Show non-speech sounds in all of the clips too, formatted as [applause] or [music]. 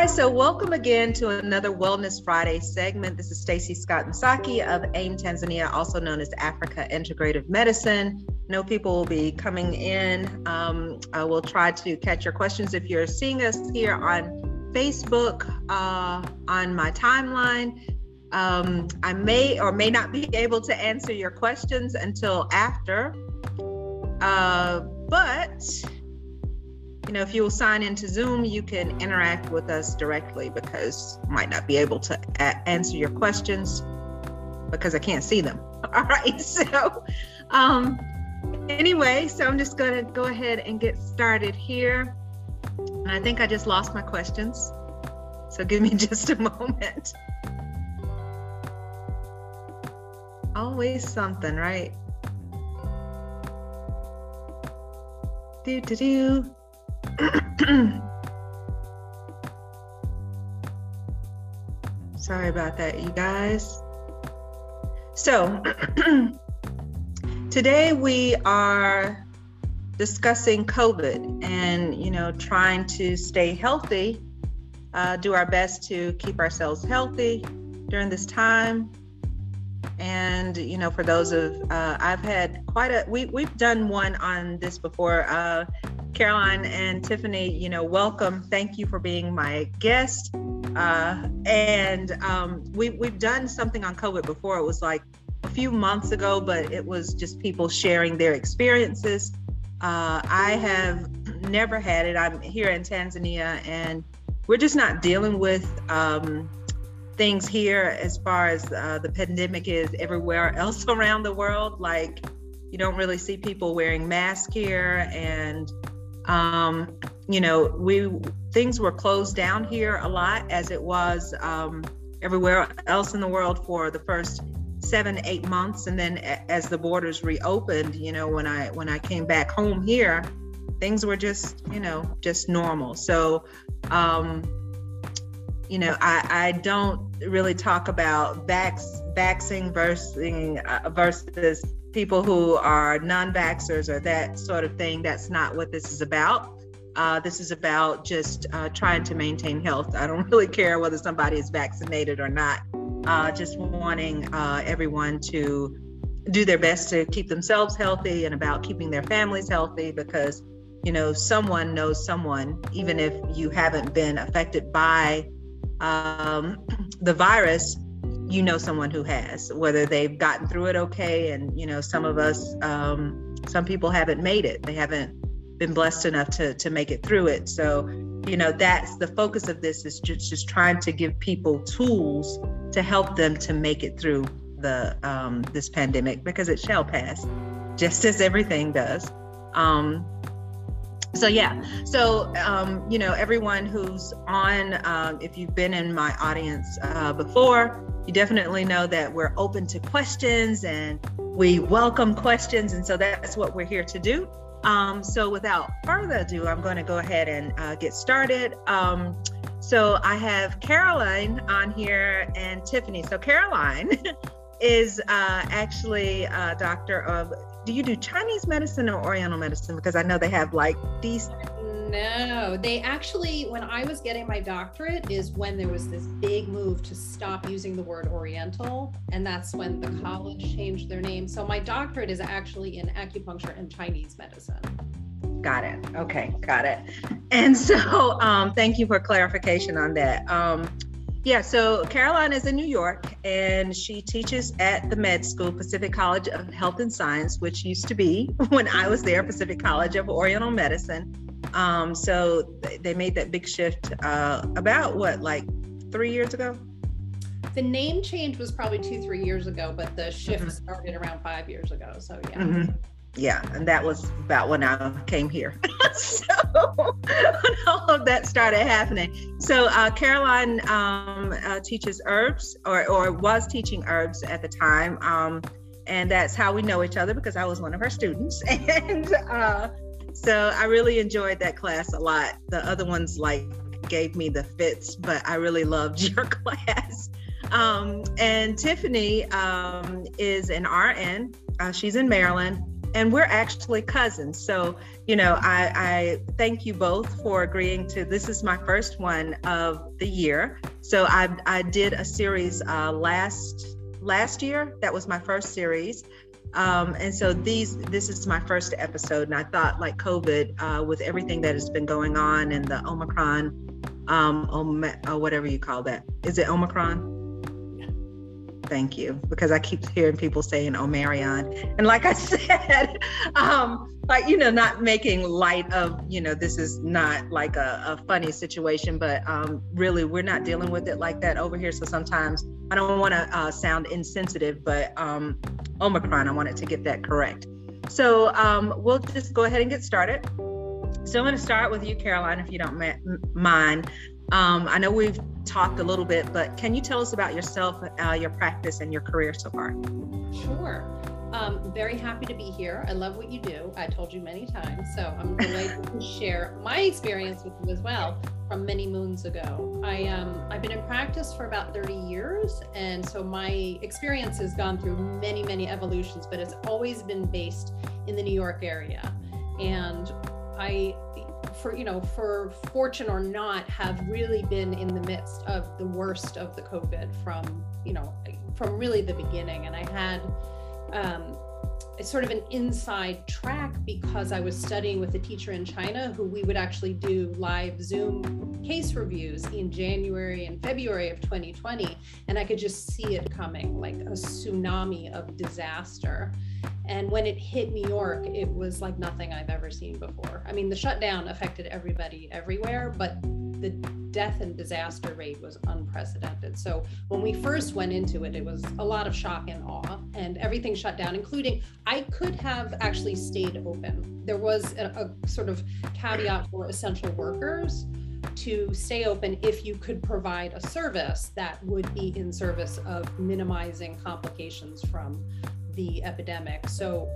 Hi, so welcome again to another Wellness Friday segment. This is Stacey Scott Msaki of AIM Tanzania, also known as Africa Integrative Medicine. know people will be coming in. Um, I will try to catch your questions if you're seeing us here on Facebook, uh, on my timeline. Um, I may or may not be able to answer your questions until after. Uh, but you know, if you will sign into Zoom, you can interact with us directly because I might not be able to a- answer your questions because I can't see them. [laughs] All right. So, um, anyway, so I'm just going to go ahead and get started here. And I think I just lost my questions. So give me [laughs] just a moment. Always something, right? Do, do, do. [coughs] Sorry about that, you guys. So, [coughs] today we are discussing COVID and, you know, trying to stay healthy, uh, do our best to keep ourselves healthy during this time. And, you know, for those of, uh, I've had quite a, we, we've done one on this before. Uh, Caroline and Tiffany, you know, welcome. Thank you for being my guest. Uh, and um, we, we've done something on COVID before. It was like a few months ago, but it was just people sharing their experiences. Uh, I have never had it. I'm here in Tanzania, and we're just not dealing with um, things here as far as uh, the pandemic is everywhere [laughs] else around the world. Like, you don't really see people wearing masks here, and um, you know, we things were closed down here a lot as it was um, everywhere else in the world for the first seven eight months. And then as the borders reopened you know when i when i came back home here things were just you know just normal. So um you know i i don't really talk about vax vaxing versus uh, versus people who are non-vaxxers or that sort of thing. That's not what this is about. Uh, this is about just uh, trying to maintain health. I don't [laughs] really care whether somebody is vaccinated or not. Uh, just wanting uh, everyone to do their best to keep themselves healthy and about keeping their families healthy because, you know, someone knows someone, even if you haven't been affected by um, [clears throat] the virus, you know someone who has, whether they've gotten through it okay. And, you know, some of us, um, some people haven't made it. They haven't been blessed enough to, to make it through it. So, you know, that's the focus of this is just, just trying to give people tools to help them to make it through the um, this pandemic because it shall pass, just as everything does. Um, so yeah so um, you know everyone who's on um, if you've been in my audience uh, before you definitely know that we're open to questions and we welcome questions. And so that's what we're here to do. Um, so without further ado, I'm going to go ahead and uh, get started. Um, so I have Caroline on here and Tiffany. So Caroline [laughs] is uh, actually a doctor of, do you do Chinese medicine or Oriental medicine? Because I know they have like these no, they actually, when I was getting my doctorate, is when there was this big move to stop using the word Oriental. And that's when the college changed their name. So my doctorate is actually in acupuncture and Chinese medicine. Got it. Okay, got it. And so um, thank you for clarification on that. Um, yeah, so Caroline is in New York and she teaches at the med school, Pacific College of Health and Science, which used to be [laughs] when I was there, Pacific College of Oriental Medicine. Um, so they made that big shift uh, about what, like three years ago? The name change was probably two, three years ago, but the shift mm-hmm. started around five years ago. So yeah. Mm-hmm. Yeah, and that was about when I came here. [laughs] so when all of that started happening. So uh, Caroline um, uh, teaches herbs, or or was teaching herbs at the time. Um, and that's how we know each other because I was one of her students. [laughs] And uh, so I really enjoyed that class a lot. The other ones like gave me the fits, but I really loved [laughs] your class. Um, and Tiffany um, is an RN. Uh, she's in Maryland, and we're actually cousins. So, you know, I, I thank you both for agreeing to. This is my first one of the year. So I, I did a series uh, last last year. That was my first series. Um, and so these this is my first episode and i thought like covid uh, with everything that has been going on and the omicron um, om- uh, whatever you call that is it omicron thank you because I keep hearing people saying Omarion. And like I [laughs] said, um, like, you know, not making light of, you know, this is not like a, a funny situation, but um, really we're not dealing with it like that over here. So sometimes I don't want to uh, sound insensitive, but um, Omicron, I wanted to get that correct. So um, we'll just go ahead and get started. So I'm going to start with you, Caroline, if you don't ma- mind. Um, I know we've talked a little bit, but can you tell us about yourself, uh, your practice, and your career so far? Sure. Um, very happy to be here. I love what you do. I told you many times, so I'm delighted to [laughs] share my experience with you as well from many moons ago. I um, I've been in practice for about 30 years, and so my experience has gone through many many evolutions, but it's always been based in the New York area, and I for you know for fortune or not have really been in the midst of the worst of the covid from you know from really the beginning and i had um, sort of an inside track because I was studying with a teacher in China who we would actually do live Zoom case reviews in January and February of 2020. And I could just see it coming like a tsunami of disaster. And when it hit New York, it was like nothing I've ever seen before. I mean, the shutdown affected everybody everywhere, but the death and disaster rate was unprecedented. So when we first went into it, it was a lot of shock and awe, and everything shut down, including I could have actually stayed open. There was a, a sort of caveat for essential workers to stay open if you could provide a service that would be in service of minimizing complications from the epidemic. So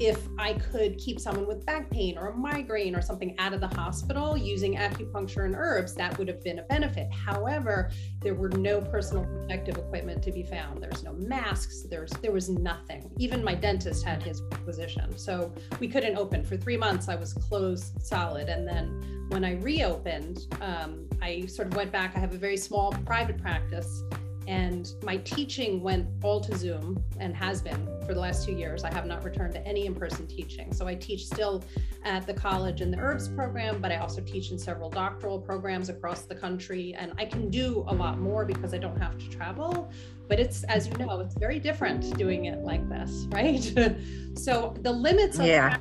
if I could keep someone with back pain or a migraine or something out of the hospital using acupuncture and herbs, that would have been a benefit. However, there were no personal protective equipment to be found. There's no masks. There's there was nothing. Even my dentist had his requisition, so we couldn't open for three months. I was closed solid, and then when I reopened, um, I sort of went back. I have a very small private practice and my teaching went all to Zoom and has been for the last two years. I have not returned to any in person teaching. So I teach still at the college in the herbs program, but I also teach in several doctoral programs across the country. And I can do a lot more because I don't have to travel. But it's, as you know, it's very different doing it like this, [laughs] right? so the limits of yeah.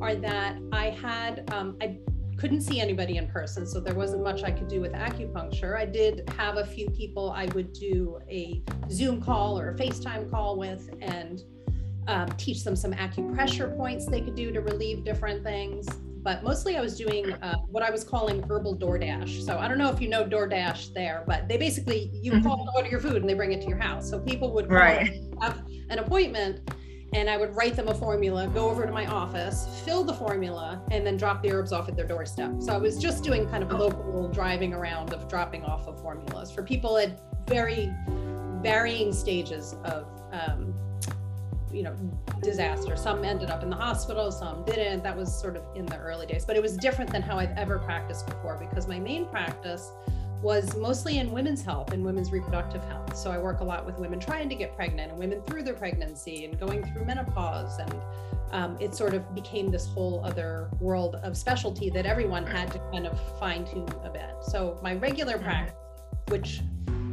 are that I had, um, I couldn't see anybody in person, so there wasn't much I could do with acupuncture. I did have a few people I would do a Zoom call or a FaceTime call with and um, teach them some acupressure points they could do to relieve different things. But mostly I was doing uh, what I was calling herbal DoorDash. So I don't know if you know DoorDash there, but they basically, you mm-hmm. call to order your food and they bring it to your house. So people would right. have an appointment and I would write them a formula, go over to my office, fill the formula, and then drop the herbs off at their doorstep. So I was just doing kind of local driving around of dropping off of formulas for people at very varying stages of, um, you know, disaster. Some ended up in the hospital, some didn't. That was sort of in the early days, but it was different than how I've ever practiced before because my main practice was mostly in women's health and women's reproductive health. So I work a lot with women trying to get pregnant and women through their pregnancy and going through menopause. And um, it sort of became this whole other world of specialty that everyone had to kind of fine tune a bit. So my regular mm-hmm. practice, which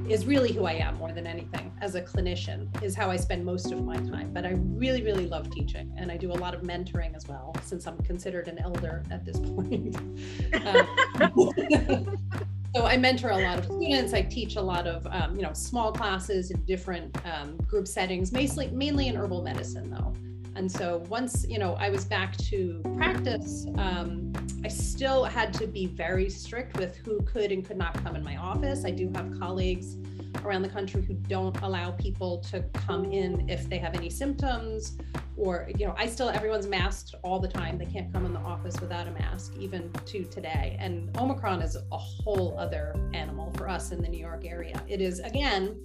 is really who I am more than anything as a clinician, is how I spend most of my time. But I really, really love teaching and I do a lot of mentoring as well, since I'm considered an elder at this point. [laughs] um, [laughs] so I mentor a lot of students. I teach a lot of um, you know small classes in different um, group settings, mainly mainly in herbal medicine though. And so once you know I was back to practice, um, I still had to be very strict with who could and could not come in my office. I do have colleagues around the country who don't allow people to come in if they have any symptoms or you know i still everyone's masked all the time they can't come in the office without a mask even to today and omicron is a whole other animal for us in the new york area it is again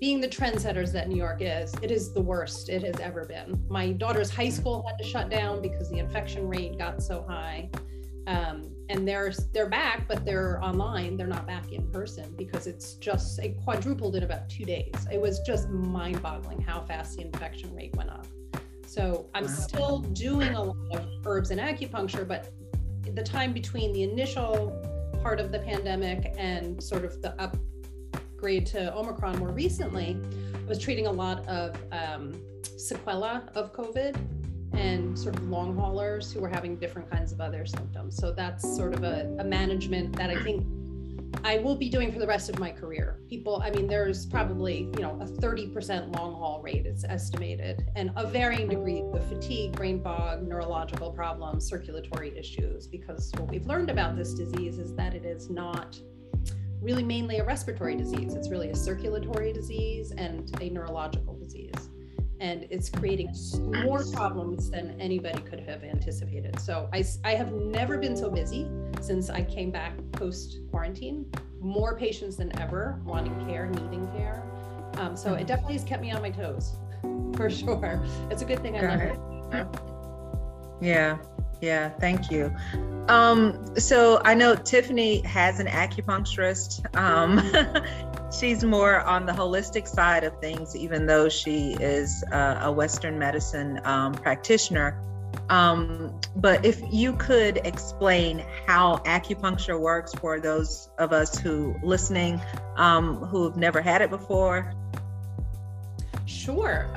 being the trendsetters that New York is, it is the worst it has ever been. My daughter's high school had to shut down because the infection rate got so high. Um, and they're they're back, but they're online. They're not back in person because it's just it quadrupled in about two days. It was just mind-boggling how fast the infection rate went up. So I'm still doing a lot of herbs and acupuncture, but the time between the initial part of the pandemic and sort of the upgrade to Omicron more recently, I was treating a lot of um, sequela of COVID and sort of long haulers who were having different kinds of other symptoms. So that's sort of a, a, management that I think I will be doing for the rest of my career. People, I mean, there's probably, you know, a 30% long haul rate, it's estimated, and a varying degree of fatigue, brain fog, neurological problems, circulatory issues, because what we've learned about this disease is that it is not really mainly a respiratory disease. It's really a circulatory disease and a neurological disease and it's creating more problems than anybody could have anticipated. So I, I have never been so busy since I came back post quarantine. More patients than ever wanting care, needing care. Um, so it definitely has kept me on my toes, [laughs] for sure. It's a good thing I love it. Yeah, yeah. Thank you. Um, so I know Tiffany has an acupuncturist. Um, [laughs] she's more on the holistic side of things, even though she is uh, a Western medicine um, practitioner. Um, but if you could explain how acupuncture works for those of us who listening um, who've never had it before. Sure.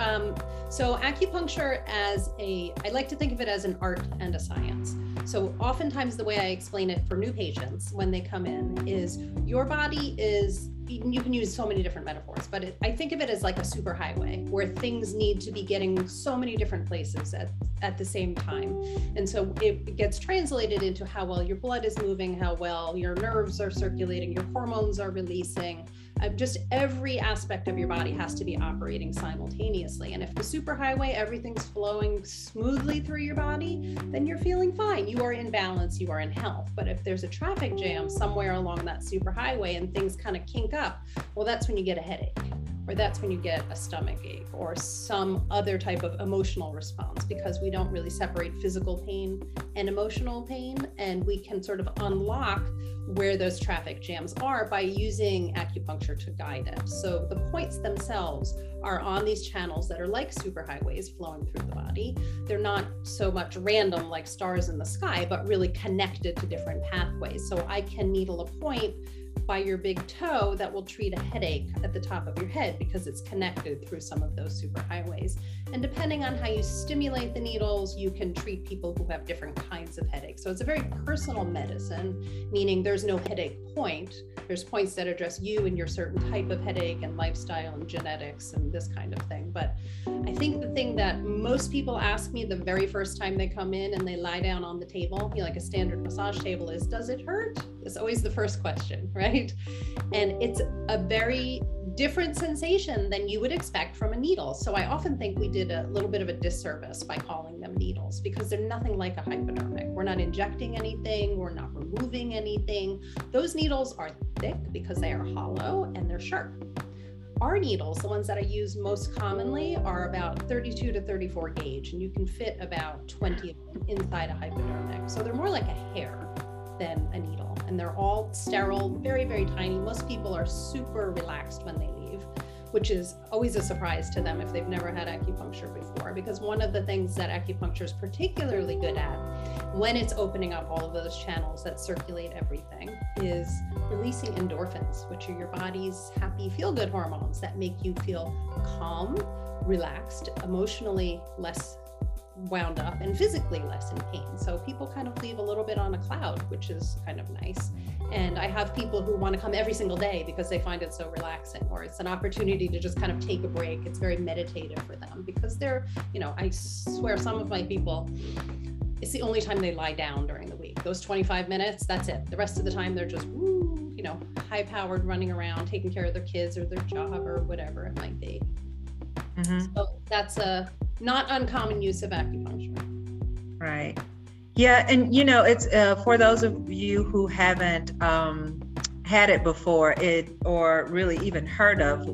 So acupuncture as a, I like to think of it as an art and a science. So oftentimes the way I explain it for new patients when they come in is your body is you can use so many different metaphors, but it, I think of it as like a superhighway where things need to be getting so many different places at, at the same time. And so it gets translated into how well your blood is moving, how well your nerves are circulating, your hormones are releasing. Uh, just every aspect of your body has to be operating simultaneously. And if the superhighway, everything's flowing smoothly through your body, then you're feeling fine. You are in balance, you are in health. But if there's a traffic jam somewhere along that superhighway and things kind of kink up, well, that's when you get a headache or that's when you get a stomach ache or some other type of emotional response because we don't really separate physical pain and emotional pain. And we can sort of unlock where those traffic jams are by using acupuncture to guide it. So the points themselves are on these channels that are like superhighways flowing through the body. They're not so much random like stars in the sky, but really connected to different pathways. So I can needle a point by your big toe that will treat a headache at the top of your head because it's connected through some of those superhighways. And depending on how you stimulate the needles, you can treat people who have different kinds of headaches. So it's a very personal medicine, meaning there's no headache point. There's points that address you and your certain type of headache and lifestyle and genetics and this kind of thing. But I think the thing that most people ask me the very first time they come in and they lie down on the table, you know, like a standard massage table, is does it hurt? It's always the first question, right? And it's a very different sensation than you would expect from a needle. So I often think we did a little bit of a disservice by calling them needles because they're nothing like a hypodermic. We're not injecting anything, we're not removing anything. Those needles are thick because they are hollow and they're sharp. Our needles, the ones that I use most commonly, are about 32 to 34 gauge, and you can fit about 20 inside a hypodermic. So they're more like a hair than a needle. And they're all sterile, very, very tiny. Most people are super relaxed when they leave, which is always a surprise to them if they've never had acupuncture before. Because one of the things that acupuncture is particularly good at when it's opening up all of those channels that circulate everything is releasing endorphins, which are your body's happy feel good hormones that make you feel calm, relaxed, emotionally less wound up and physically less in pain. So people kind of leave a little bit on a cloud, which is kind of nice. And I have people who want to come every single day because they find it so relaxing, or it's an opportunity to just kind of take a break. It's very meditative for them because they're, you know, I swear some of my people, it's the only time they lie down during the week. Those 25 minutes, that's it. The rest of the time they're just, woo, you know, high powered running around, taking care of their kids or their job or whatever it might be. Mm-hmm. So that's a not uncommon use of acupuncture. Right. Yeah, and you know, it's uh, for those of you who haven't um, had it before it or really even heard of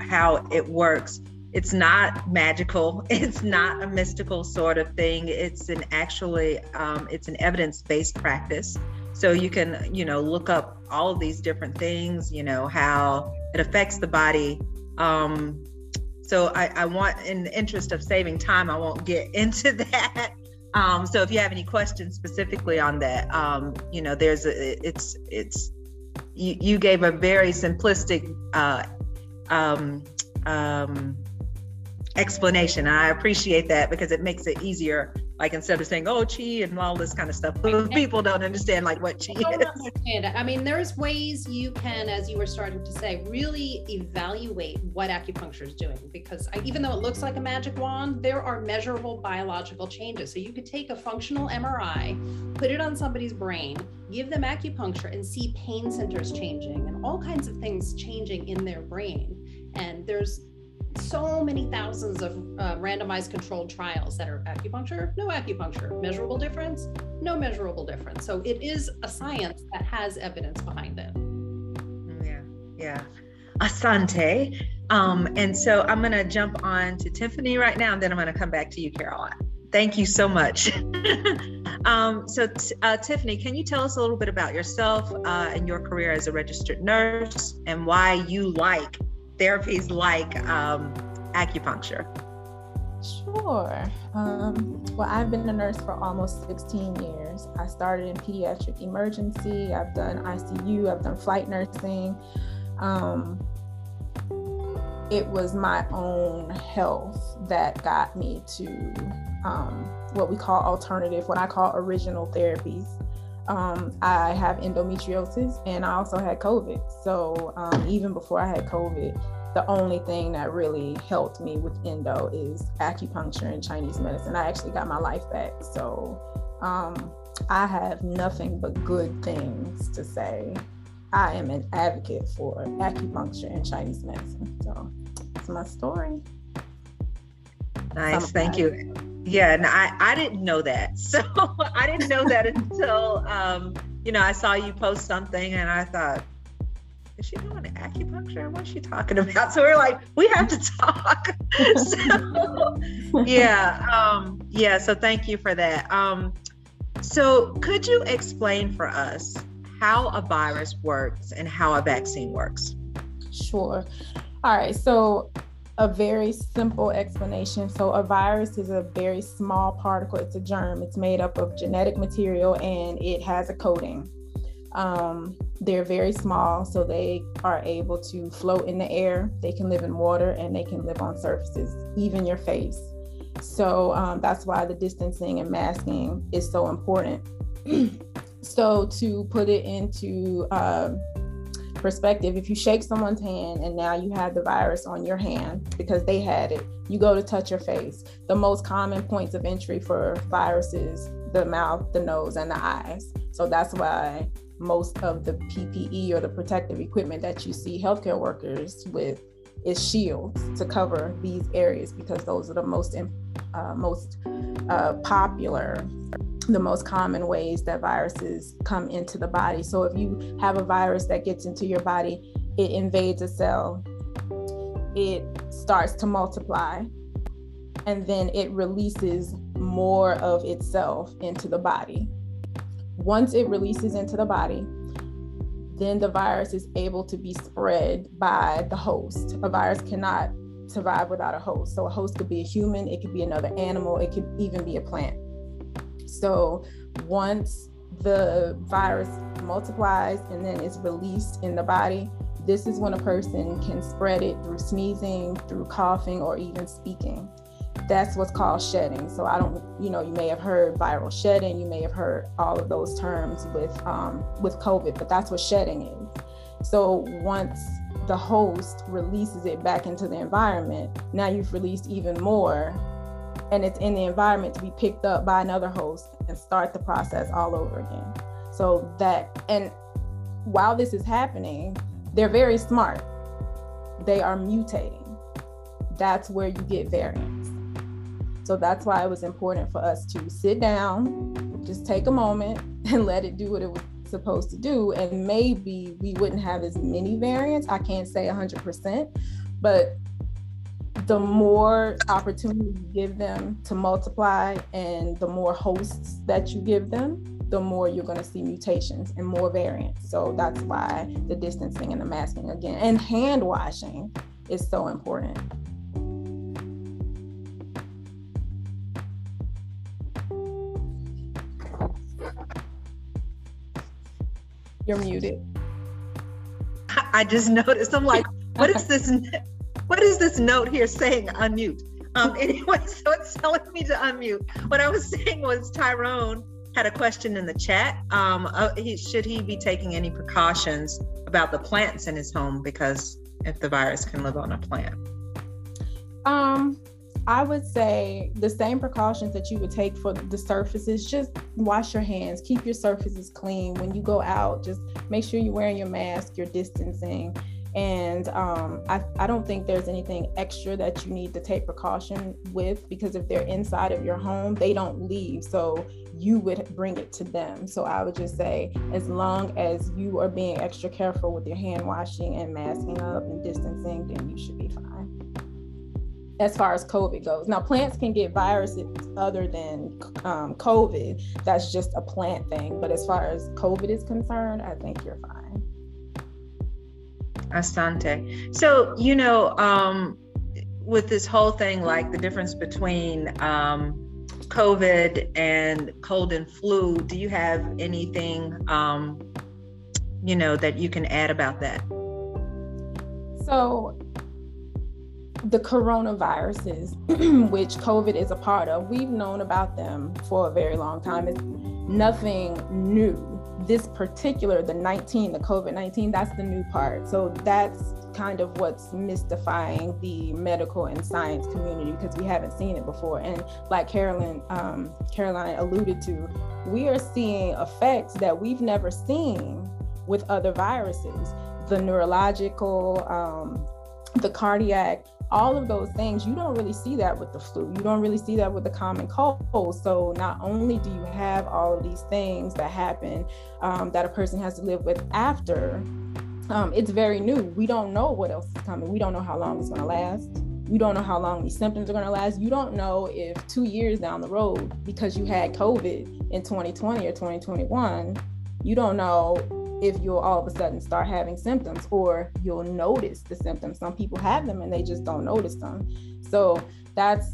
how it works it's not magical [laughs] it's not a mystical sort of thing it's an actually um, it's an evidence-based practice so you can you know look up all of these different things you know how it affects the body um, so I, I want in the interest of saving time i won't get [laughs] into that. Um, so if you have any questions specifically on that um, you know there's a it's it's you, you gave a very simplistic uh, um, um, explanation. I appreciate that because it makes it easier. Like instead of saying, oh, chi and all this kind of stuff, people don't understand like what chi is. Understand it. I mean, there's ways you can, as you were starting to say, really evaluate what acupuncture is doing because I, even though it looks like a magic wand, there are measurable biological changes. So you could take a functional MRI, put it on somebody's brain, give them acupuncture and see pain centers changing and all kinds of things changing in their brain. And there's so many thousands of uh, randomized controlled trials that are acupuncture, no acupuncture, measurable difference, no measurable difference. So it is a science that has evidence behind it. Yeah, yeah. Asante. Um, and so I'm going to jump on to Tiffany right now, and then I'm going to come back to you, Caroline. Thank you so much. [laughs] um, so, t- uh, Tiffany, can you tell us a little bit about yourself uh, and your career as a registered nurse and why you like therapies like um, acupuncture? Sure. Um, well, I've been a nurse for almost 16 years. I started in pediatric emergency. I've done ICU. I've done flight nursing. Um, it was my own health that got me to um, what we call alternative, what I call original therapies um, I have endometriosis and I also had COVID. So um, even before I had COVID, the only thing that really helped me with endo is acupuncture and Chinese medicine. I actually got my life back. So um, I have nothing but good things to say. I am an advocate for acupuncture and Chinese medicine. So it's my story. Nice. Thank you yeah and i i didn't know that. [laughs] So i didn't know that until um you know i saw you post something and i thought is she doing acupuncture? What's she talking about? So we're like we have to talk. [laughs] So yeah um yeah so thank you for that. Um so could you explain for us how a virus works and how a vaccine works? Sure. All right so a very simple explanation. So, a virus is a very small particle, it's a germ, it's made up of genetic material and it has a coating. Um, they're very small, so they are able to float in the air, they can live in water, and they can live on surfaces, even your face. So, um, that's why the distancing and masking is so important. [clears throat] so, to put it into uh, perspective, if you shake someone's hand and now you have the virus on your hand because they had it, you go to touch your face. The most common points of entry for viruses, the mouth, the nose, and the eyes. So that's why most of the PPE or the protective equipment that you see healthcare workers with is shields to cover these areas because those are the most uh, most uh, popular the most common ways that viruses come into the body. So if you have a virus that gets into your body, it invades a cell, it starts to multiply, and then it releases more of itself into the body. Once it releases into the body, then the virus is able to be spread by the host. A virus cannot survive without a host. So a host could be a human, it could be another animal, it could even be a plant. So once the virus multiplies and then is released in the body, this is when a person can spread it through sneezing, through coughing, or even speaking. That's what's called shedding. So I don't, you know, you may have heard viral shedding, you may have heard all of those terms with um, with COVID, but that's what shedding is. So once the host releases it back into the environment, now you've released even more and it's in the environment to be picked up by another host and start the process all over again. So that, and while this is happening, they're very smart. They are mutating. That's where you get variants. So that's why it was important for us to sit down, just take a moment [laughs] and let it do what it was supposed to do. And maybe we wouldn't have as many variants. I can't say 100%, but the more opportunity you give them to multiply and the more hosts that you give them, the more you're going to see mutations and more variants. So that's why the distancing and the masking again and hand washing is so important. You're muted. I just [laughs] noticed. I'm like, what is this? What is this note here saying? Unmute. Um, [laughs] anyway, so it's telling me to unmute. What I was [laughs] saying was Tyrone had a question in the chat. Um, uh, he, should he be taking any precautions about the plants in his home because if the virus can live on a plant? Um, I would say the same precautions that you would take for the surfaces. Just wash your hands, keep your surfaces clean. When you go out, just make sure you're wearing your mask, you're distancing. And um, I, I don't think there's anything extra that you need to take precaution with because if they're inside of your home, they don't leave. So you would bring it to them. So I would just say, as long as you are being extra careful with your hand washing and masking up and distancing, then you should be fine. As far as COVID goes. Now, plants can get viruses other than um, COVID. That's just a plant thing. But as far as COVID is concerned, I think you're fine. Asante. So, you know, um, with this whole thing, like the difference between um, COVID and cold and flu, do you have anything, um, you know, that you can add about that? So, the coronaviruses, [clears throat] which COVID is a part of, we've known about them for a very long time. It's nothing new this particular, the 19, the COVID 19, that's the new part. So that's kind of what's mystifying the medical and science community because we haven't seen it before. And like Carolyn, um, Caroline alluded to, we are seeing effects that we've never seen with other viruses. The neurological, um, the cardiac, all of those things, you don't really see that with the flu. You don't really see that with the common cold. So not only do you have all of these things that happen um, that a person has to live with after, um, it's very new. We don't know what else is coming. We don't know how long it's going to last. We don't know how long these symptoms are going to last. You don't know if two years down the road, because you had COVID in 2020 or 2021, you don't know if you'll all of a sudden start having symptoms or you'll notice the symptoms. Some people have them and they just don't notice them. So that's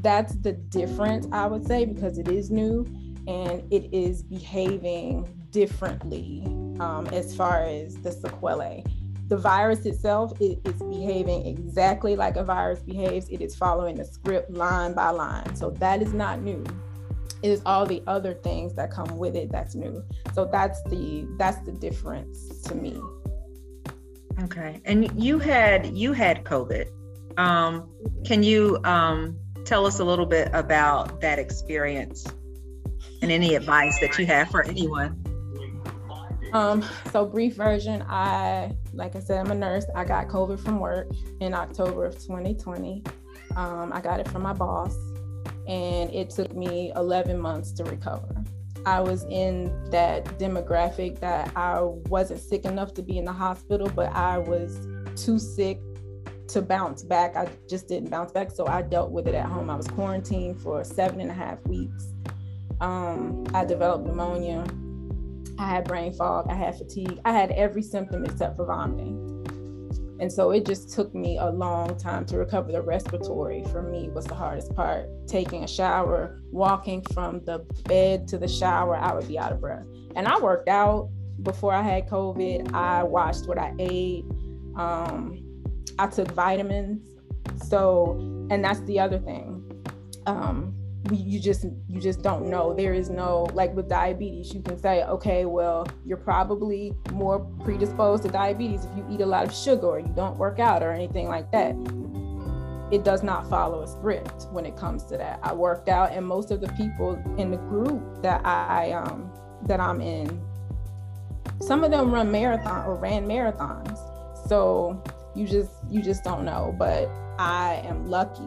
that's the difference I would say because it is new and it is behaving differently um, as far as the sequelae. The virus itself is behaving exactly like a virus behaves. It is following the script line by line. So that is not new it is all the other things that come with it that's new. So that's the that's the difference to me. Okay. And you had you had covid. Um, can you um, tell us a little bit about that experience and any advice that you have for anyone? Um, so brief version i like i said i'm a nurse. I got covid from work in october of 2020 um, i got it from my boss and it took me 11 months to recover. I was in that demographic that I wasn't sick enough to be in the hospital, but I was too sick to bounce back. I just didn't bounce back. So I dealt with it at home. I was quarantined for seven and a half weeks. Um, I developed pneumonia. I had brain fog. I had fatigue. I had every symptom except for vomiting. And so it just took me a long time to recover. The respiratory for me was the hardest part. Taking a shower, walking from the bed to the shower, I would be out of breath. And I worked out before I had COVID. I watched what I ate. Um, I took vitamins. So, and that's the other thing. Um, you just you just don't know. There is no like with diabetes you can say okay well you're probably more predisposed to diabetes if you eat a lot of sugar or you don't work out or anything like that. It does not follow a script when it comes to that. I worked out and most of the people in the group that i um that i'm in some of them run marathon or ran marathons. So you just you just don't know but i am lucky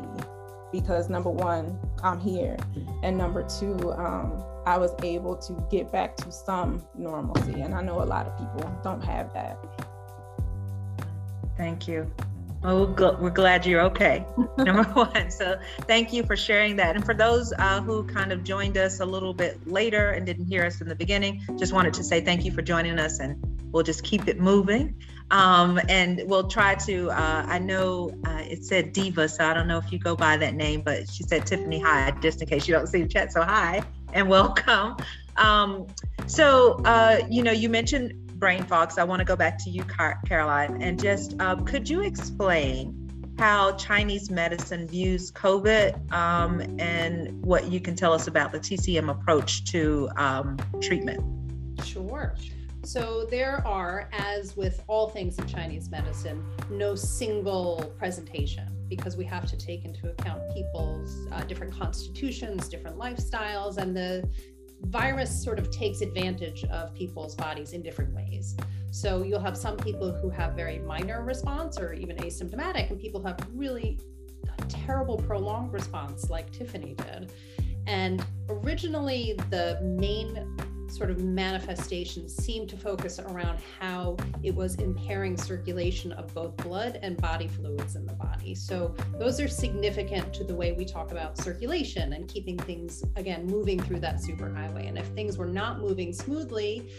because number one, I'm here, and number two, um, I was able to get back to some normalcy. And I know a lot of people don't have that. Thank you. Oh, we're glad you're okay. [laughs] Number one. So, thank you for sharing that. And for those uh, who kind of joined us a little bit later and didn't hear us in the beginning, just wanted to say thank you for joining us, and we'll just keep it moving. Um, and we'll try to. Uh, I know uh, it said Diva, so I don't know if you go by that name, but she said Tiffany Hi, just in case you don't see the chat. So hi and welcome. Um, so, uh, you know, you mentioned brain fog. So I want to go back to you, Car- Caroline, and just uh, could you explain how Chinese medicine views COVID um, and what you can tell us about the TCM approach to um, treatment? Sure. So there are, as with all things in Chinese medicine, no single presentation because we have to take into account people's uh, different constitutions, different lifestyles, and the virus sort of takes advantage of people's bodies in different ways. So you'll have some people who have very minor response or even asymptomatic, and people have really terrible prolonged response like Tiffany did. And originally, the main sort of manifestations seemed to focus around how it was impairing circulation of both blood and body fluids in the body. So those are significant to the way we talk about circulation and keeping things again moving through that superhighway. And if things were not moving smoothly,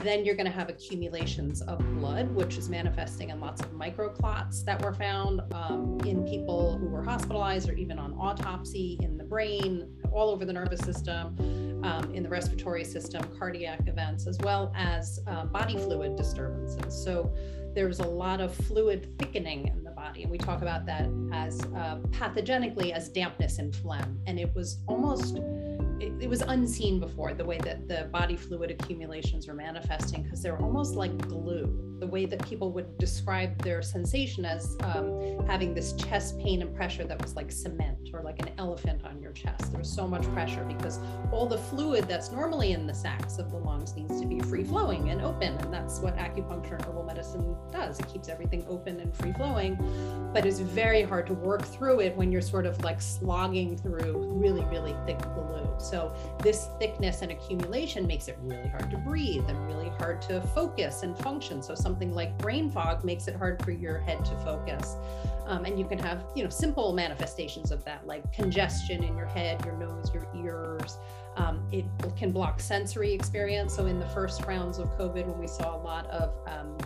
then you're going to have accumulations of blood, which is manifesting in lots of microclots that were found um, in people who were hospitalized or even on autopsy in the brain, all over the nervous system, um, in the respiratory system, cardiac events, as well as uh, body fluid disturbances. So there's a lot of fluid thickening in the body. And we talk about that as uh, pathogenically as dampness and phlegm. And it was almost it, it, was unseen before the way that the body fluid accumulations were manifesting because they're almost like glue the way that people would describe their sensation as um, having this chest pain and pressure that was like cement or like an elephant on your chest there was so much pressure because all the fluid that's normally in the sacs of the lungs needs to be free flowing and open and that's what acupuncture and herbal medicine does it keeps everything open and free flowing but it's very hard to work through it when you're sort of like slogging through really really thick glue so this thickness and accumulation makes it really hard to breathe and really hard to focus and function. So something like brain fog makes it hard for your head to focus. Um, and you can have, you know, simple manifestations of that, like congestion in your head, your nose, your ears. Um, it can block sensory experience. So in the first rounds of COVID, when we saw a lot of um,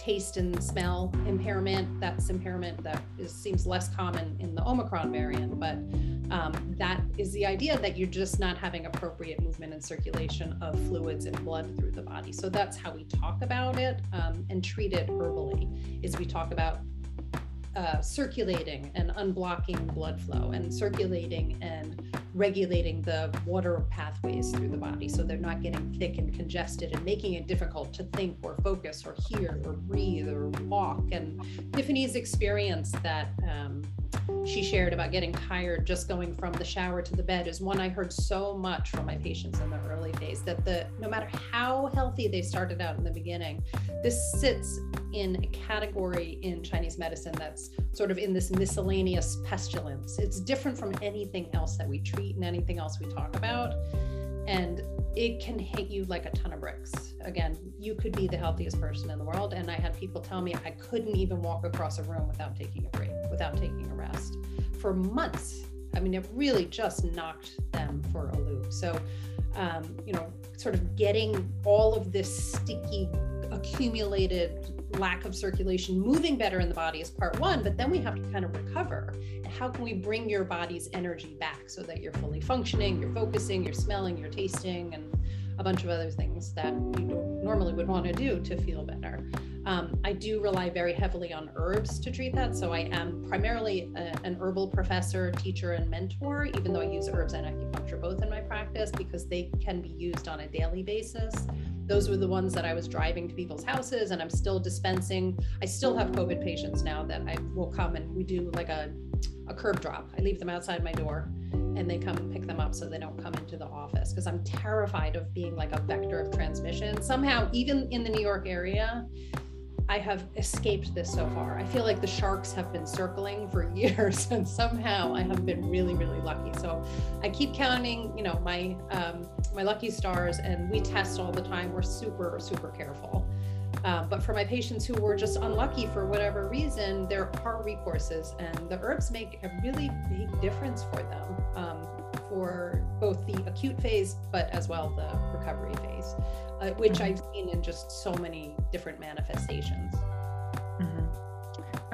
taste and smell impairment. That's impairment that is, seems less common in the Omicron variant, but um, that is the idea that you're just not having appropriate movement and circulation of fluids and blood through the body. So that's how we talk about it um, and treat it herbally. Is we talk about uh, circulating and unblocking blood flow and circulating and regulating the water pathways through the body so they're not getting thick and congested and making it difficult to think or focus or hear or breathe or walk. And Tiffany's experience that um, she shared about getting tired just going from the shower to the bed is one I heard so much from my patients in the early days that the no matter how healthy they started out in the beginning, this sits in a category in Chinese medicine that's sort of in this miscellaneous pestilence. It's different from anything else that we treat and anything else we talk about. And it can hit you like a ton of bricks. Again, you could be the healthiest person in the world. And I had people tell me I couldn't even walk across a room without taking a break, without taking a rest for months. I mean, it really just knocked them for a loop. So, um, you know, sort of getting all of this sticky, accumulated lack of circulation moving better in the body is part one, but then we have to kind of recover. How can we bring your body's energy back so that you're fully functioning, you're focusing, you're smelling, you're tasting, and a bunch of other things that you normally would want to do to feel better. Um, I do rely very heavily on herbs to treat that. So I am primarily a, an herbal professor, teacher, and mentor, even though I use herbs and acupuncture both in my practice because they can be used on a daily basis those were the ones that I was driving to people's houses and I'm still dispensing. I still have COVID patients now that I will come and we do like a, a curb drop. I leave them outside my door and they come and pick them up so they don't come into the office because I'm terrified of being like a vector of transmission. Somehow, even in the New York area, I have escaped this so far. I feel like the sharks have been circling for [laughs] years, and somehow I have been really, really lucky. So I keep counting, you know, my um, my lucky stars, and we test all the time. We're super, super careful. Uh, but for my patients who were just unlucky for whatever reason, there are recourses, and the herbs make a really big difference for them um, for both the acute phase, but as well the recovery phase uh, which mm-hmm. I've seen in just so many different manifestations. Mm-hmm.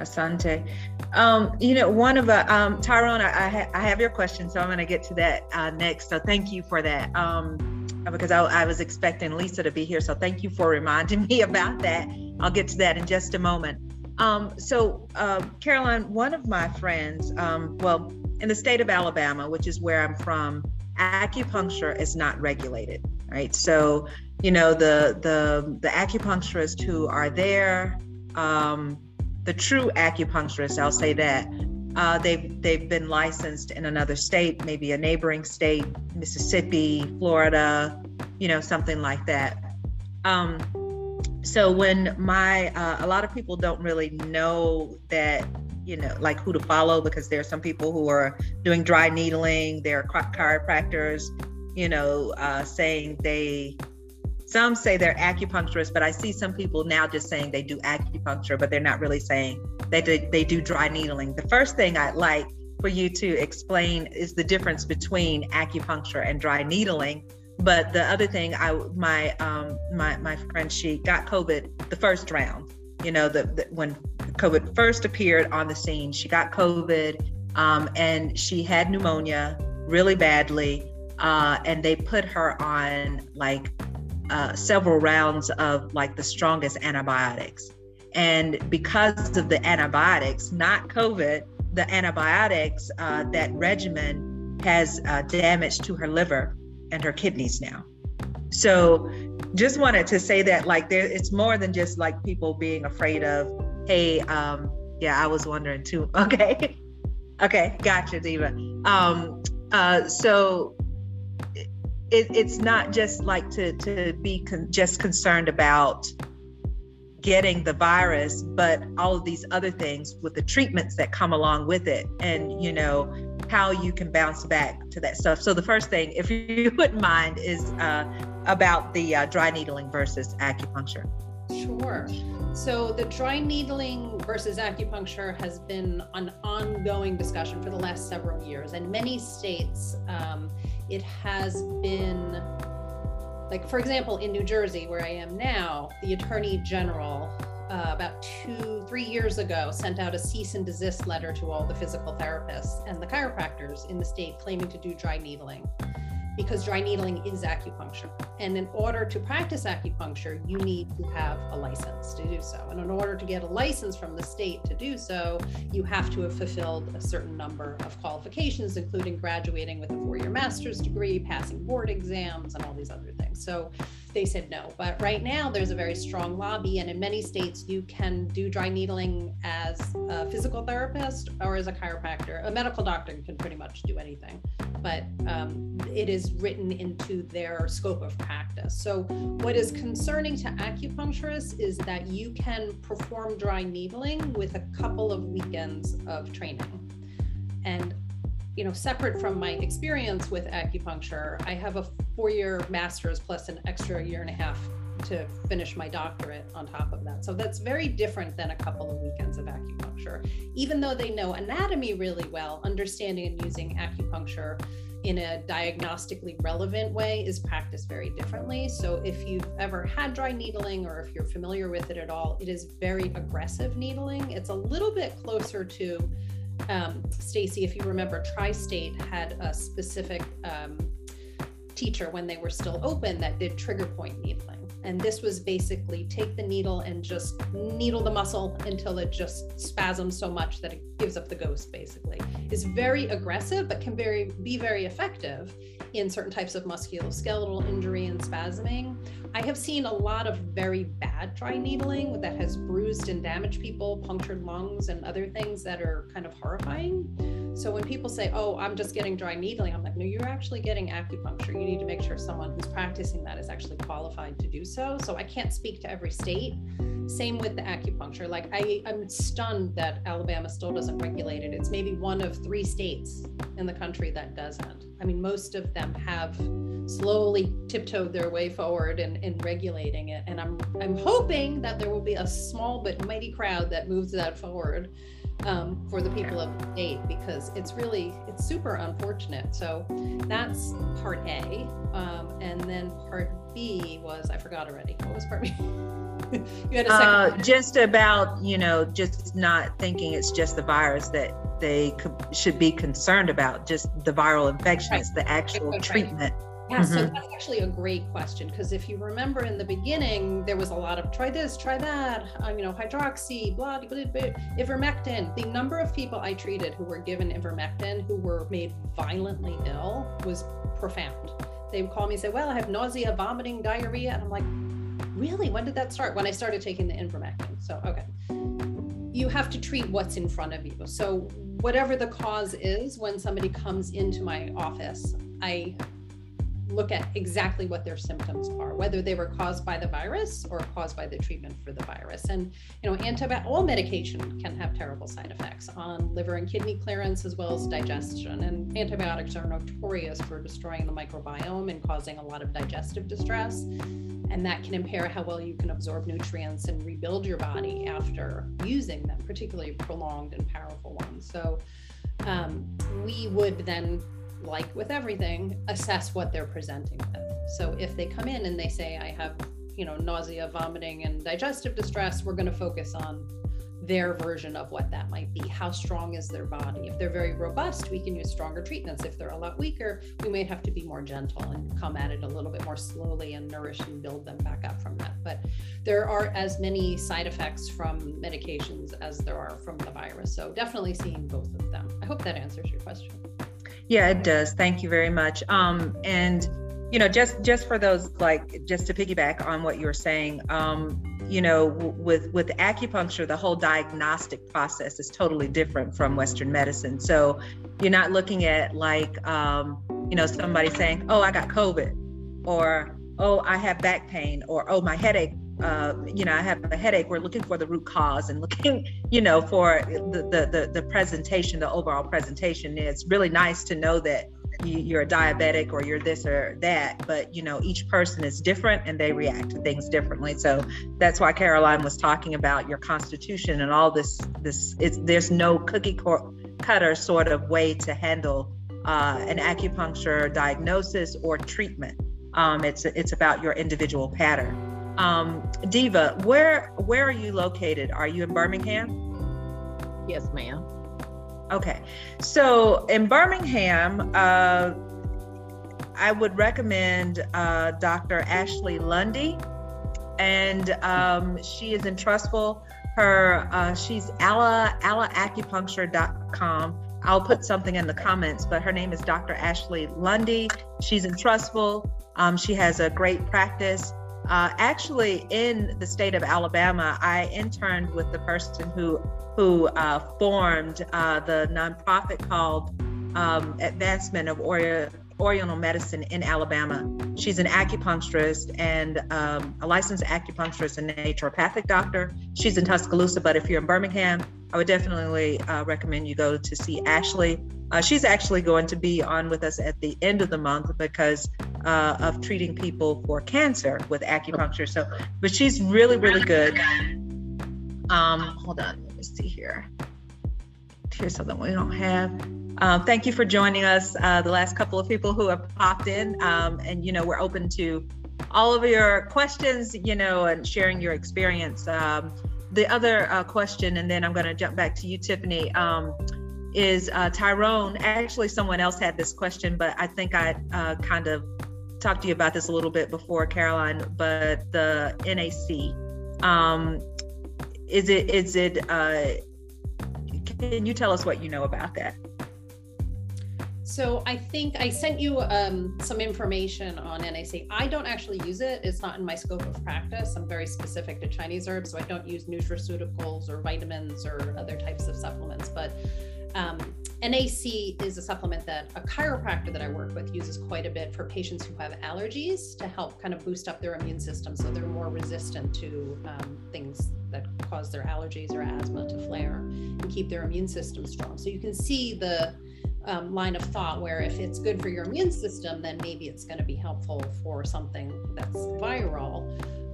Asante. Um, you know, one of the, um, Tyrone, I, I, ha- I, have your question, so I'm going to get to that uh, next. So thank you for that. Um, because I, I, was expecting Lisa to be here. So thank you for reminding [laughs] me about that. I'll get to that in just a moment. Um, so, uh, Caroline, one of my friends, um, well, in the state of Alabama, which is where I'm from, acupuncture is not regulated, right? So you know the the the acupuncturists who are there um, the true acupuncturists i'll say that uh, they've they've been licensed in another state maybe a neighboring state mississippi florida you know something like that. Um, so when my uh, a lot of people don't really know that you know like who to follow because there are some people who are doing dry needling there are chiropractors you know uh, saying they some say they're acupuncturists, but I see some people now just saying they do acupuncture, but they're not really saying that they, they do dry needling. The first thing I'd like for you to explain is the difference between acupuncture and dry needling. But the other thing, I my um, my my friend she got COVID the first round. You know, the, the when COVID first appeared on the scene, she got COVID um, and she had pneumonia really badly. Uh, and they put her on like uh, several rounds of like the strongest antibiotics. And because of the antibiotics, not COVID, the antibiotics, uh, that regimen has uh, damage to her liver and her kidneys now. So just wanted to say that like there, it's more than just like people being afraid of, hey, um, yeah, I was wondering too. [laughs] Okay. okay. Gotcha, Diva. Um, uh, so it, it's not just like to to be con- just concerned about getting the virus but all of these other things with the treatments that come along with it and you know how you can bounce back to that stuff. So the first thing if you [laughs] wouldn't mind is uh, about the uh, dry needling versus acupuncture. Sure so the dry needling versus acupuncture has been an ongoing discussion for the last several years. And many states um, it has been like for example in new jersey where i am now the attorney general uh, about two three years ago sent out a cease and desist letter to all the physical therapists and the chiropractors in the state claiming to do dry needling because dry needling is acupuncture. And in order to practice acupuncture, you need to have a license to do so. And in order to get a license from the state to do so, you have to have fulfilled a certain number of qualifications, including graduating with a four year master's degree, passing board exams, and all these other things. So they said no. But right now, there's a very strong lobby, and in many states, you can do dry needling as a physical therapist or as a chiropractor. A medical doctor can pretty much do anything, but um, it is written into their scope of practice. So, what is concerning to acupuncturists is that you can perform dry needling with a couple of weekends of training. And you know, separate from my experience with acupuncture, I have a four year master's plus an extra year and a half to finish my doctorate on top of that. So that's very different than a couple of weekends of acupuncture. Even though they know anatomy really well, understanding and using acupuncture in a diagnostically relevant way is practiced very differently. So if you've ever had dry needling or if you're familiar with it at all, it is very aggressive needling. It's a little bit closer to um, Stacy, if you remember, Tri State had a specific um, teacher when they were still open that did trigger point needling. And this was basically take the needle and just needle the muscle until it just spasms so much that it gives up the ghost, basically. Is very aggressive, but can very be very effective in certain types of musculoskeletal injury and spasming. I have seen a lot of very bad dry needling that has bruised and damaged people, punctured lungs, and other things that are kind of horrifying. So when people say, "Oh, I'm just getting dry needling," I'm like, "No, you're actually getting acupuncture. You need to make sure someone who's practicing that is actually qualified to do so." So I can't speak to every state. Same with the acupuncture. Like I, I'm stunned that Alabama still doesn't regulate it. It's maybe one of three states in the country that doesn't. I mean, most of them have slowly tiptoed their way forward in, in regulating it. And I'm I'm hoping that there will be a small but mighty crowd that moves that forward um, for the people of the state because it's really it's super unfortunate. So that's part A, um, and then part B was I forgot already. What was part B? [laughs] you had a second. Uh, just about you know just not thinking it's just the virus that they could, should be concerned about. Just the viral infection. Right. It's the actual right. treatment. Yeah, mm-hmm. so that's actually a great question because if you remember in the beginning, there was a lot of try this, try that, um, you know, hydroxy, blah, blah, blah, blah, ivermectin. The number of people I treated who were given ivermectin who were made violently ill was profound. They would call me and say, Well, I have nausea, vomiting, diarrhea. And I'm like, Really? When did that start? When I started taking the ivermectin. So, okay. You have to treat what's in front of you. So, whatever the cause is, when somebody comes into my office, I look at exactly what their symptoms are, whether they were caused by the virus or caused by the treatment for the virus. And you know, antibiotic all medication can have terrible side effects on liver and kidney clearance as well as digestion. And antibiotics are notorious for destroying the microbiome and causing a lot of digestive distress. And that can impair how well you can absorb nutrients and rebuild your body after using them, particularly prolonged and powerful ones. So um, we would then like with everything, assess what they're presenting with. So if they come in and they say, I have, you know, nausea, vomiting, and digestive distress, we're going to focus on their version of what that might be. How strong is their body? If they're very robust, we can use stronger treatments. If they're a lot weaker, we may have to be more gentle and come at it a little bit more slowly and nourish and build them back up from that. But there are as many side effects from medications as there are from the virus. So definitely seeing both of them. I hope that answers your question. Yeah, it does. Thank you very much. Um, and you know, just just for those like just to piggyback on what you were saying, um, you know, w- with with acupuncture, the whole diagnostic process is totally different from Western medicine. So you're not looking at like um, you know somebody saying, "Oh, I got COVID," or "Oh, I have back pain," or "Oh, my headache uh, you know, I have a headache. We're looking for the root cause and looking, [laughs] you know, for the, the, the, the presentation, the overall presentation. It's really nice to know that you're a diabetic or you're this or that, but you know, each person is different and they react to things differently. So that's why Caroline was talking about your constitution and all this, this, it's, there's no cookie cutter sort of way to handle uh, an acupuncture diagnosis or treatment. Um, it's, it's about your individual pattern. Um, Diva, where where are you located? Are you in Birmingham? Yes, ma'am. Okay, so in Birmingham, uh, I would recommend uh, Dr. Ashley Lundy, and um, she is in Trussville. Her uh, she's alla allaacupuncture.com. I'll put something in the comments, but her name is Dr. Ashley Lundy. She's in Trussville. Um, she has a great practice. Uh, actually, in the state of Alabama, I interned with the person who who uh, formed uh, the nonprofit called um, Advancement of Ori- Oriental Medicine in Alabama. She's an acupuncturist and um, a licensed acupuncturist and naturopathic doctor. She's in Tuscaloosa, but if you're in Birmingham, I would definitely uh, recommend you go to see Ashley. Uh, she's actually going to be on with us at the end of the month because uh, of treating people for cancer with acupuncture. So, but she's really, really good. Um, hold on, let me see here. Here's something we don't have. Um, thank you for joining us, uh, the last couple of people who have popped in. Um, and, you know, we're open to all of your questions, you know, and sharing your experience. Um, the other uh, question, and then I'm going to jump back to you, Tiffany, um, is uh, Tyrone. Actually, someone else had this question, but I think I uh, kind of talked to you about this a little bit before, Caroline. But the NAC, um, is it is it? Uh, can you tell us what you know about that? So I think I sent you um, some information on NAC. I don't actually use it. It's not in my scope of practice. I'm very specific to Chinese herbs, so I don't use nutraceuticals or vitamins or other types of supplements. But um, NAC is a supplement that a chiropractor that I work with uses quite a bit for patients who have allergies to help kind of boost up their immune system so they're more resistant to um, things that cause their allergies or asthma to flare and keep their immune system strong. So you can see the um, line of thought where if it's good for your immune system, then maybe it's going to be helpful for something that's viral.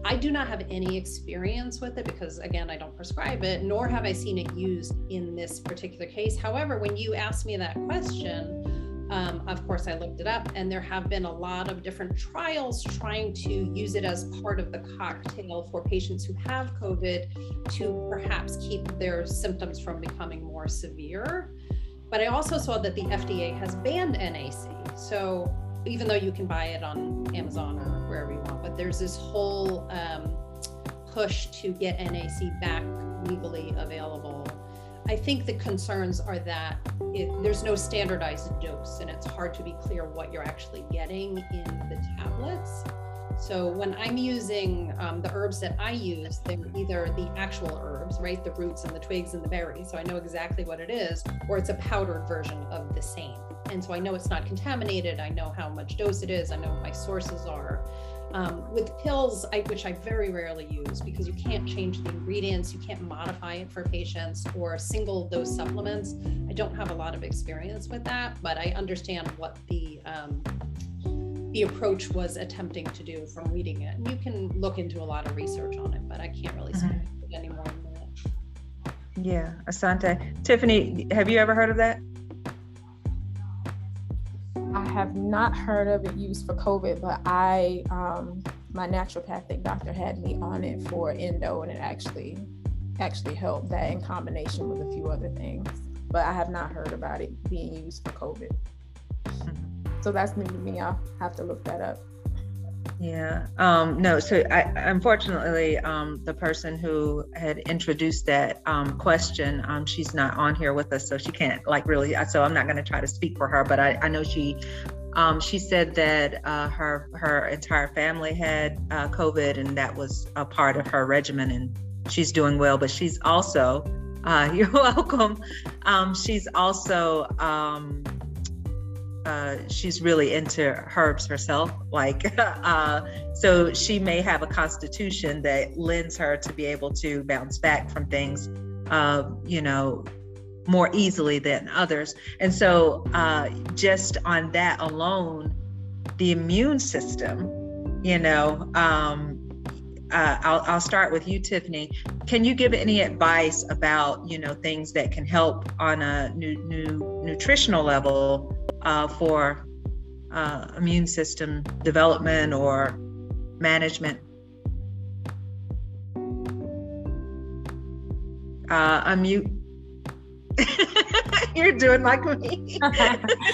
I do not have any experience with it because, again, I don't prescribe it, nor have I seen it used in this particular case. However, when you asked me that question, um, of course, I looked it up, and there have been a lot of different trials trying to use it as part of the cocktail for patients who have COVID to perhaps keep their symptoms from becoming more severe. But I also saw that the FDA has banned NAC. So even though you can buy it on Amazon or wherever you want, but there's this whole um, push to get NAC back legally available. I think the concerns are that it, there's no standardized dose and it's hard to be clear what you're actually getting in the tablets. So when I'm using um, the herbs that I use, they're either the actual herbs, right? The roots and the twigs and the berries. So I know exactly what it is, or it's a powdered version of the same. And so I know it's not contaminated. I know how much dose it is. I know what my sources are. Um, with pills, I, which I very rarely use because you can't change the ingredients, you can't modify it for patients or single dose supplements. I don't have a lot of experience with that, but I understand what the um, the approach was attempting to do from reading it. And you can look into a lot of research on it, but I can't really say mm-hmm. any more than. Yeah, Asante. Tiffany, have you ever heard of that? I have not heard of it used for COVID, but I, um, my naturopathic doctor had me on it for endo, and it actually, actually helped that in combination with a few other things. But I have not heard about it being used for COVID. Mm-hmm. So that's new to me. I'll have to look that up. Yeah. Um, no. So I, unfortunately, um, the person who had introduced that um, question, um, she's not on here with us, so she can't like really. So I'm not going to try to speak for her, but I, I know she. Um, she said that uh, her her entire family had uh, COVID, and that was a part of her regimen, and she's doing well. But she's also, uh, [laughs] you're welcome. Um, she's also uh, she's really into herbs herself. Like, [laughs] uh, so she may have a constitution that lends her to be able to bounce back from things, uh, you know, more easily than others. And so, uh, just on that alone, the immune system, you know, um, uh, I'll, I'll start with you, Tiffany. Can you give any advice about, you know, things that can help on a new, new nutritional level uh, for uh, immune system development or management. Uh, unmute. [laughs] You're doing like me.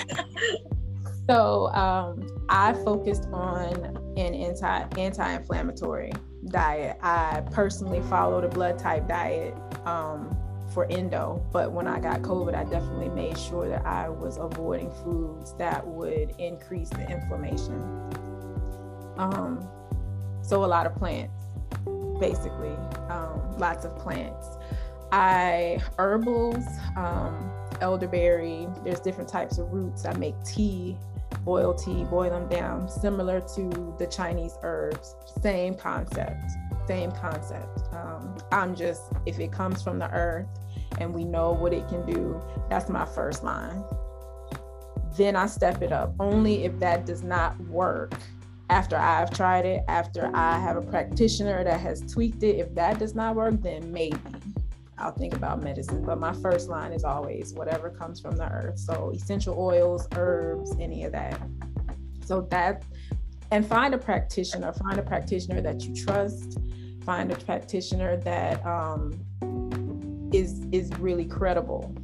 [laughs] so um, I focused on an anti anti-inflammatory diet. I personally followed a blood type diet. Um, for endo. But when I got COVID, I definitely made sure that I was avoiding foods that would increase the inflammation. Um, so a lot of plants, basically, um, lots of plants. I herbals, um, elderberry. There's different types of roots. I make tea, boil tea, boil them down, similar to the Chinese herbs. Same concept. Same concept. Um, I'm just if it comes from the earth and we know what it can do. That's my first line. Then I step it up. Only if that does not work after I've tried it, after I have a practitioner that has tweaked it, if that does not work, then maybe I'll think about medicine. But my first line is always whatever comes from the earth. So essential oils, herbs, any of that. So that, and find a practitioner, find a practitioner that you trust, find a practitioner that um, is is really credible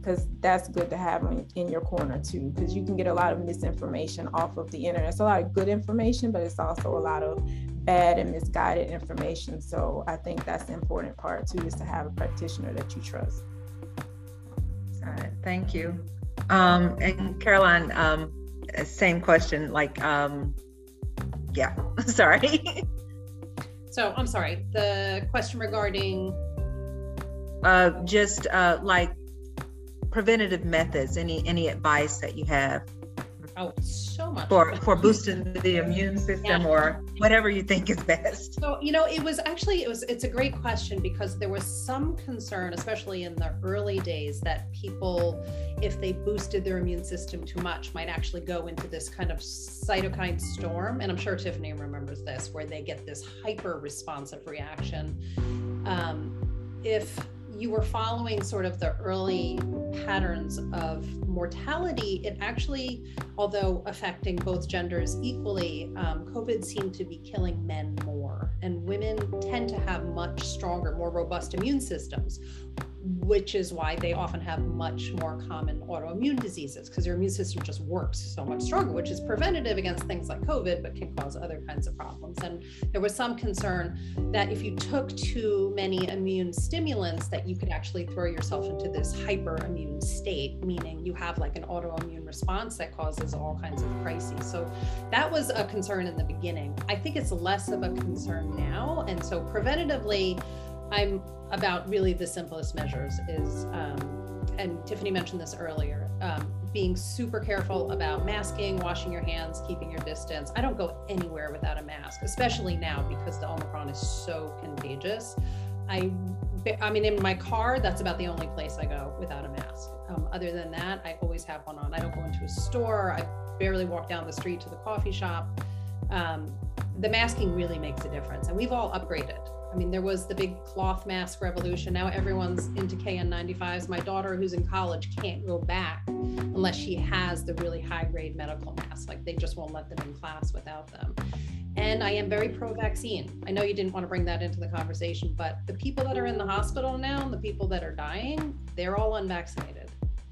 because that's good to have in, your corner too because you can get a lot of misinformation off of the internet. It's a lot of good information but it's also a lot of bad and misguided information. So i think that's the important part too is to have a practitioner that you trust. All right thank you. Um, and Caroline, um, same question. Like, um, yeah, [laughs] sorry. So I'm sorry. The question regarding uh, just uh, like preventative methods. Any any advice that you have? Oh, so much for for boosting the immune system yeah. or whatever you think is best. So you know, it was actually it was it's a great question because there was some concern, especially in the early days, that people, if they boosted their immune system too much, might actually go into this kind of cytokine storm. And I'm sure Tiffany remembers this, where they get this hyper responsive reaction. Um, if you were following sort of the early patterns of mortality, it actually, although affecting both genders equally, um, COVID seemed to be killing men more. And women tend to have much stronger, more robust immune systems, which is why they often have much more common autoimmune diseases because their immune system just works so much stronger, which is preventative against things like COVID, but can cause other kinds of problems. And there was some concern that if you took too many immune stimulants, that you could actually throw yourself into this hyperimmune state, meaning you have like an autoimmune response that causes all kinds of crises. So that was a concern in the beginning. I think it's less of a concern now. And so preventatively, I'm about really the simplest measures is, um, and Tiffany mentioned this earlier, um, being super careful about masking, washing your hands, keeping your distance. I don't go anywhere without a mask, especially now because the Omicron is so contagious. I, I mean, in my car, that's about the only place I go without a mask. Um, other than that, I always have one on. I don't go into a store. I barely walk down the street to the coffee shop. Um, the masking really makes a difference, and we've all upgraded. I mean, there was the big cloth mask revolution. Now everyone's into KN95s. My daughter, who's in college, can't go back unless she has the really high grade medical mask. Like they just won't let them in class without them. And I am very pro vaccine. I know you didn't want to bring that into the conversation, but the people that are in the hospital now and the people that are dying, they're all unvaccinated.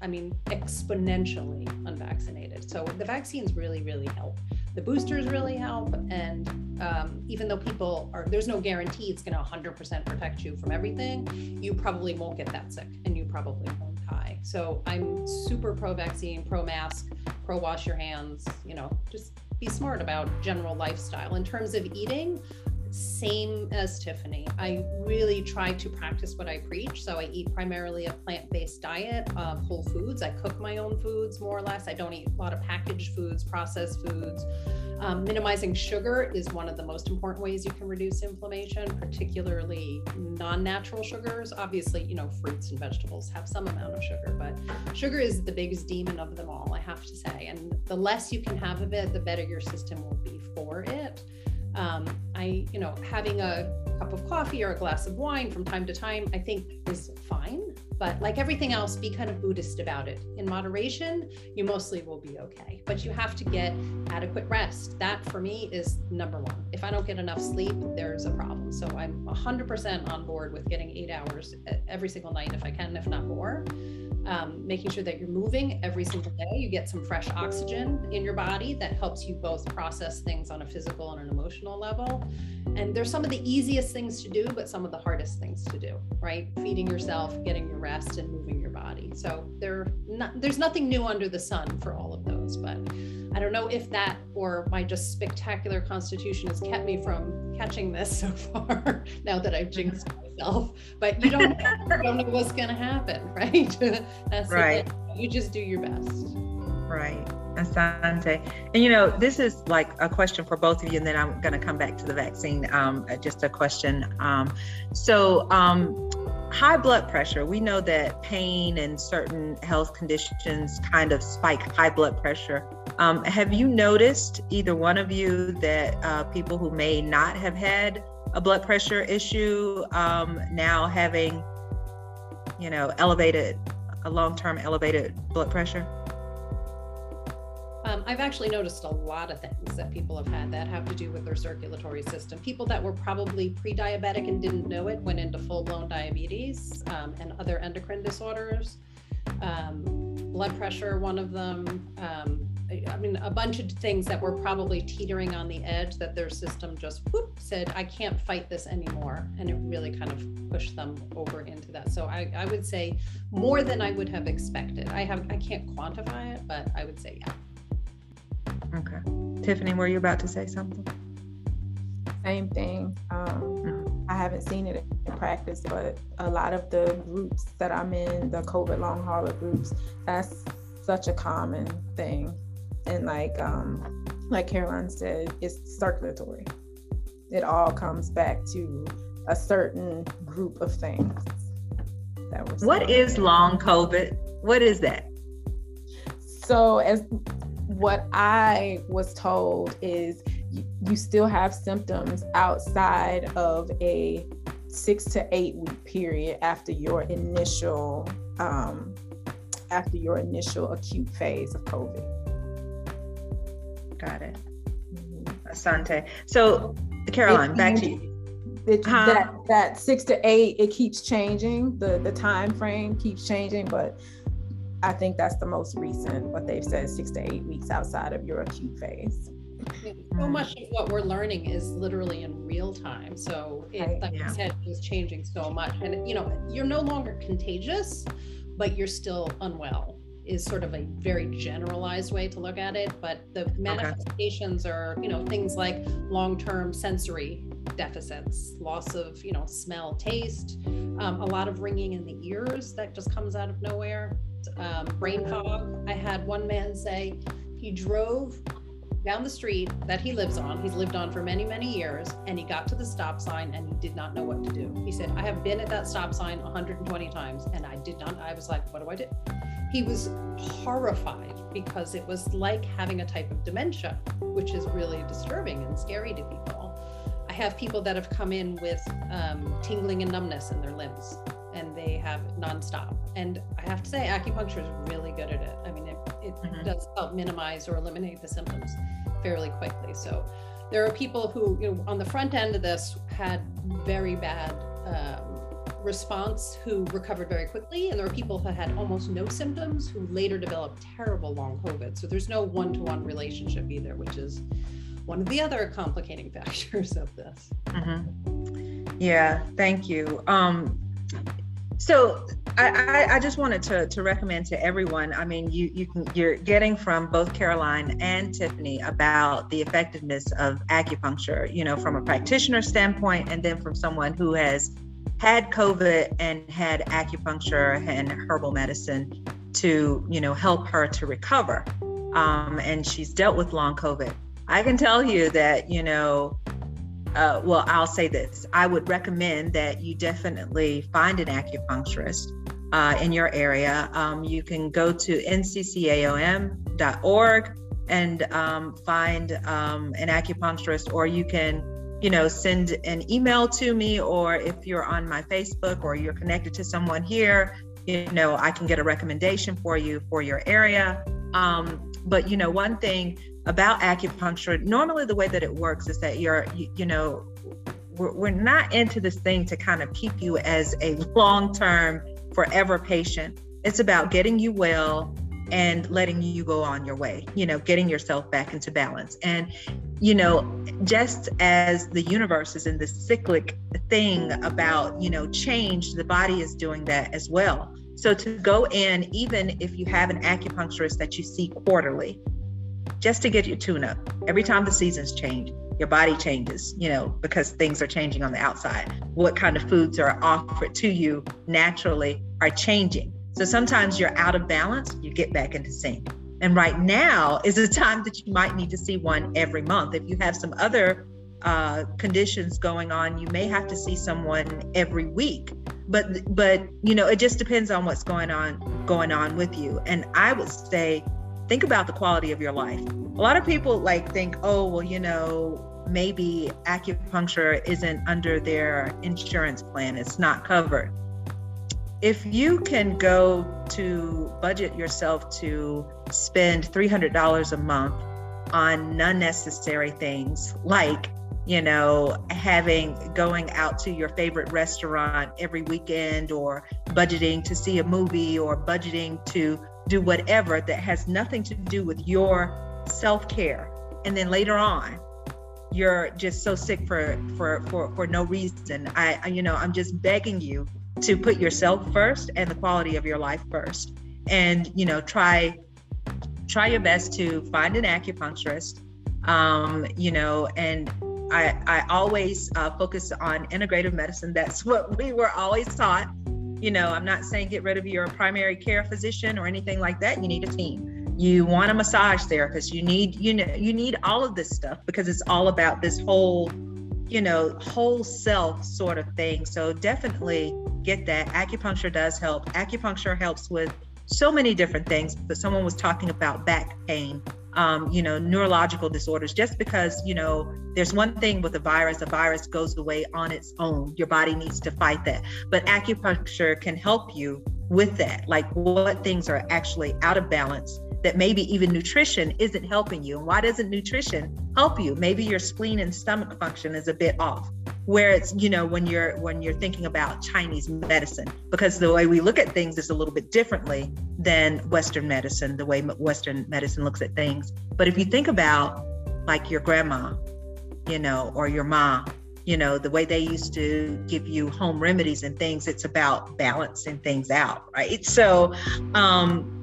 I mean, exponentially unvaccinated. So the vaccines really, really help the boosters really help. And um, even though people are, there's no guarantee it's going to 100% protect you from everything, you probably won't get that sick and you probably won't die. So I'm super pro vaccine, pro mask, pro wash your hands, you know, just be smart about general lifestyle. In terms of eating, same as Tiffany. I really try to practice what I preach. So I eat primarily a plant based diet of whole foods. I cook my own foods more or less. I don't eat a lot of packaged foods, processed foods. Um, minimizing sugar is one of the most important ways you can reduce inflammation, particularly non natural sugars. Obviously, you know, fruits and vegetables have some amount of sugar, but sugar is the biggest demon of them all, I have to say. And the less you can have of it, the better your system will be for it. Um, I, you know, having a cup of coffee or a glass of wine from time to time, I think is fine. But like everything else, be kind of Buddhist about it. In moderation, you mostly will be okay. But you have to get adequate rest. That for me is number one. If I don't get enough sleep, there's a problem. So I'm 100% on board with getting eight hours every single night if I can, if not more um, making sure that you're moving every single day. You get some fresh oxygen in your body that helps you both process things on a physical and an emotional level. And there's some of the easiest things to do, but some of the hardest things to do, right? Feeding yourself, getting your rest, and moving your body. So not, there's nothing new under the sun for all of those. But I don't know if that or my just spectacular constitution has kept me from catching this [laughs] so far. now that I've jinxed myself, but you don't, [laughs] you don't know what's going to happen, [laughs] right? That's right. You just do your best. Right. Asante. And you know, this is like a question for both of you, and then I'm going to come back to the vaccine. Um, uh, just a question. Um, so, um, high blood pressure, we know that pain and certain health conditions kind of spike high blood pressure. Um, have you noticed, either one of you, that uh, people who may not have had a blood pressure issue um, now having, you know, elevated, a long term elevated blood pressure? Um, I've actually noticed a lot of things that people have had that have to do with their circulatory system. People that were probably pre diabetic and didn't know it went into full blown diabetes um, and other endocrine disorders. Um, blood pressure, one of them. Um, I mean, a bunch of things that were probably teetering on the edge that their system just whoop, said, I can't fight this anymore. And it really kind of pushed them over into that. So I, I would say more than I would have expected. I have I can't quantify it, but I would say yeah. Okay. Tiffany, were you about to say something? Same thing. Um, mm-hmm. I haven't seen it in practice, but a lot of the groups that I'm in, the COVID long hauler groups, that's such a common thing. And like um, like Caroline said, it's circulatory. It all comes back to a certain group of things. That was what is long COVID? What is that? So as what I was told is you, still have symptoms outside of a six to eight week period after your initial um, after your initial acute phase of COVID. Got it. Mm-hmm. Asante. So, Caroline, it, back to you. It, huh? That that six to eight, it keeps changing. The the time frame keeps changing, but I think that's the most recent. What they've said, six to eight weeks outside of your acute phase. So much of what we're learning is literally in real time. So, it, like yeah. I said, is changing so much, and you know, you're no longer contagious but you're still unwell is sort of a very generalized way to look at it but the manifestations okay. are you know things like long-term sensory deficits loss of you know smell taste um, a lot of ringing in the ears that just comes out of nowhere um, brain fog i had one man say he drove down the street that he lives on, he's lived on for many, many years, and he got to the stop sign and he did not know what to do. He said, I have been at that stop sign 120 times and I did not, I was like, what do I do? He was horrified because it was like having a type of dementia, which is really disturbing and scary to people. I have people that have come in with um, tingling and numbness in their limbs and they have nonstop. And I have to say, acupuncture is really good at it. I mean, it, it mm-hmm. does help minimize or eliminate the symptoms fairly quickly. So there are people who, you know, on the front end of this had very bad um, response who recovered very quickly. And there are people who had almost no symptoms who later developed terrible long COVID. So there's no one to one relationship either, which is one of the other complicating [laughs] factors of this. Mm-hmm. Yeah, thank you. Um, so I, I, I, just wanted to, to recommend to everyone. I mean, you you can you're getting from both Caroline and Tiffany about the effectiveness of acupuncture. You know, from a practitioner standpoint, and then from someone who has had COVID and had acupuncture and herbal medicine to you know help her to recover. Um, and she's dealt with long COVID. I can tell you that you know uh, well, I'll say this I would recommend that you definitely find an acupuncturist uh, in your area. Um, you can go to nccaom.org and um, find um, an acupuncturist, or you can, you know, send an email to me, or if you're on my Facebook or you're connected to someone here, you know, I can get a recommendation for you for your area. Um, but you know, one thing about acupuncture, normally the way that it works is that you're, you, you know, we're, we're not into this thing to kind of keep you as a long term, forever patient. It's about getting you well and letting you go on your way, you know, getting yourself back into balance. And, you know, just as the universe is in this cyclic thing about, you know, change, the body is doing that as well. So to go in, even if you have an acupuncturist that you see quarterly, just to get your tune up. Every time the seasons change, your body changes, you know, because things are changing on the outside. What kind of foods are offered to you naturally are changing. So sometimes you're out of balance, you get back into sync. And right now is the [laughs] time that you might need to see one every month. If you have some other uh, conditions going on, you may have to see someone every week. But but you know, it just depends on what's going on going on with you. And I would say think about the quality of your life. A lot of people like think, oh, well, you know, maybe acupuncture isn't under their insurance plan, it's not covered. If you can go to budget yourself to spend $300 a month on unnecessary things like you know, having going out to your favorite restaurant every weekend or budgeting to see a movie or budgeting to do whatever that has nothing to do with your self-care. And then later on you're just so sick for for for, for no reason. I, I you know i'm just begging you to put yourself first and the quality of your life first. And you know try try your best to find an acupuncturist. Um, you know and i i always uh, focus on integrative medicine. That's [laughs] what we were always taught you know i'm not saying get rid of your primary care physician or anything like that. You need a team. You want a massage therapist. You need you know you need all of this stuff because it's all about this whole you know whole self sort of thing. So definitely get that. Acupuncture does help. Acupuncture helps with so many different things but someone was talking about back pain um, you know neurological disorders just because you know there's one thing with a virus a virus goes away on its own your body needs to fight that but acupuncture can help you with that like what things are actually out of balance that maybe even nutrition isn't helping you. And why doesn't nutrition help you? Maybe your spleen and stomach function is a bit off. Where it's, you know, when you're when you're thinking about Chinese medicine, because the way we look at things is a little bit differently than Western medicine, the way Western medicine looks at things. But if you think about like your grandma, you know, or your mom, you know, the way they used to give you home remedies and things, it's about balancing things out, right? So um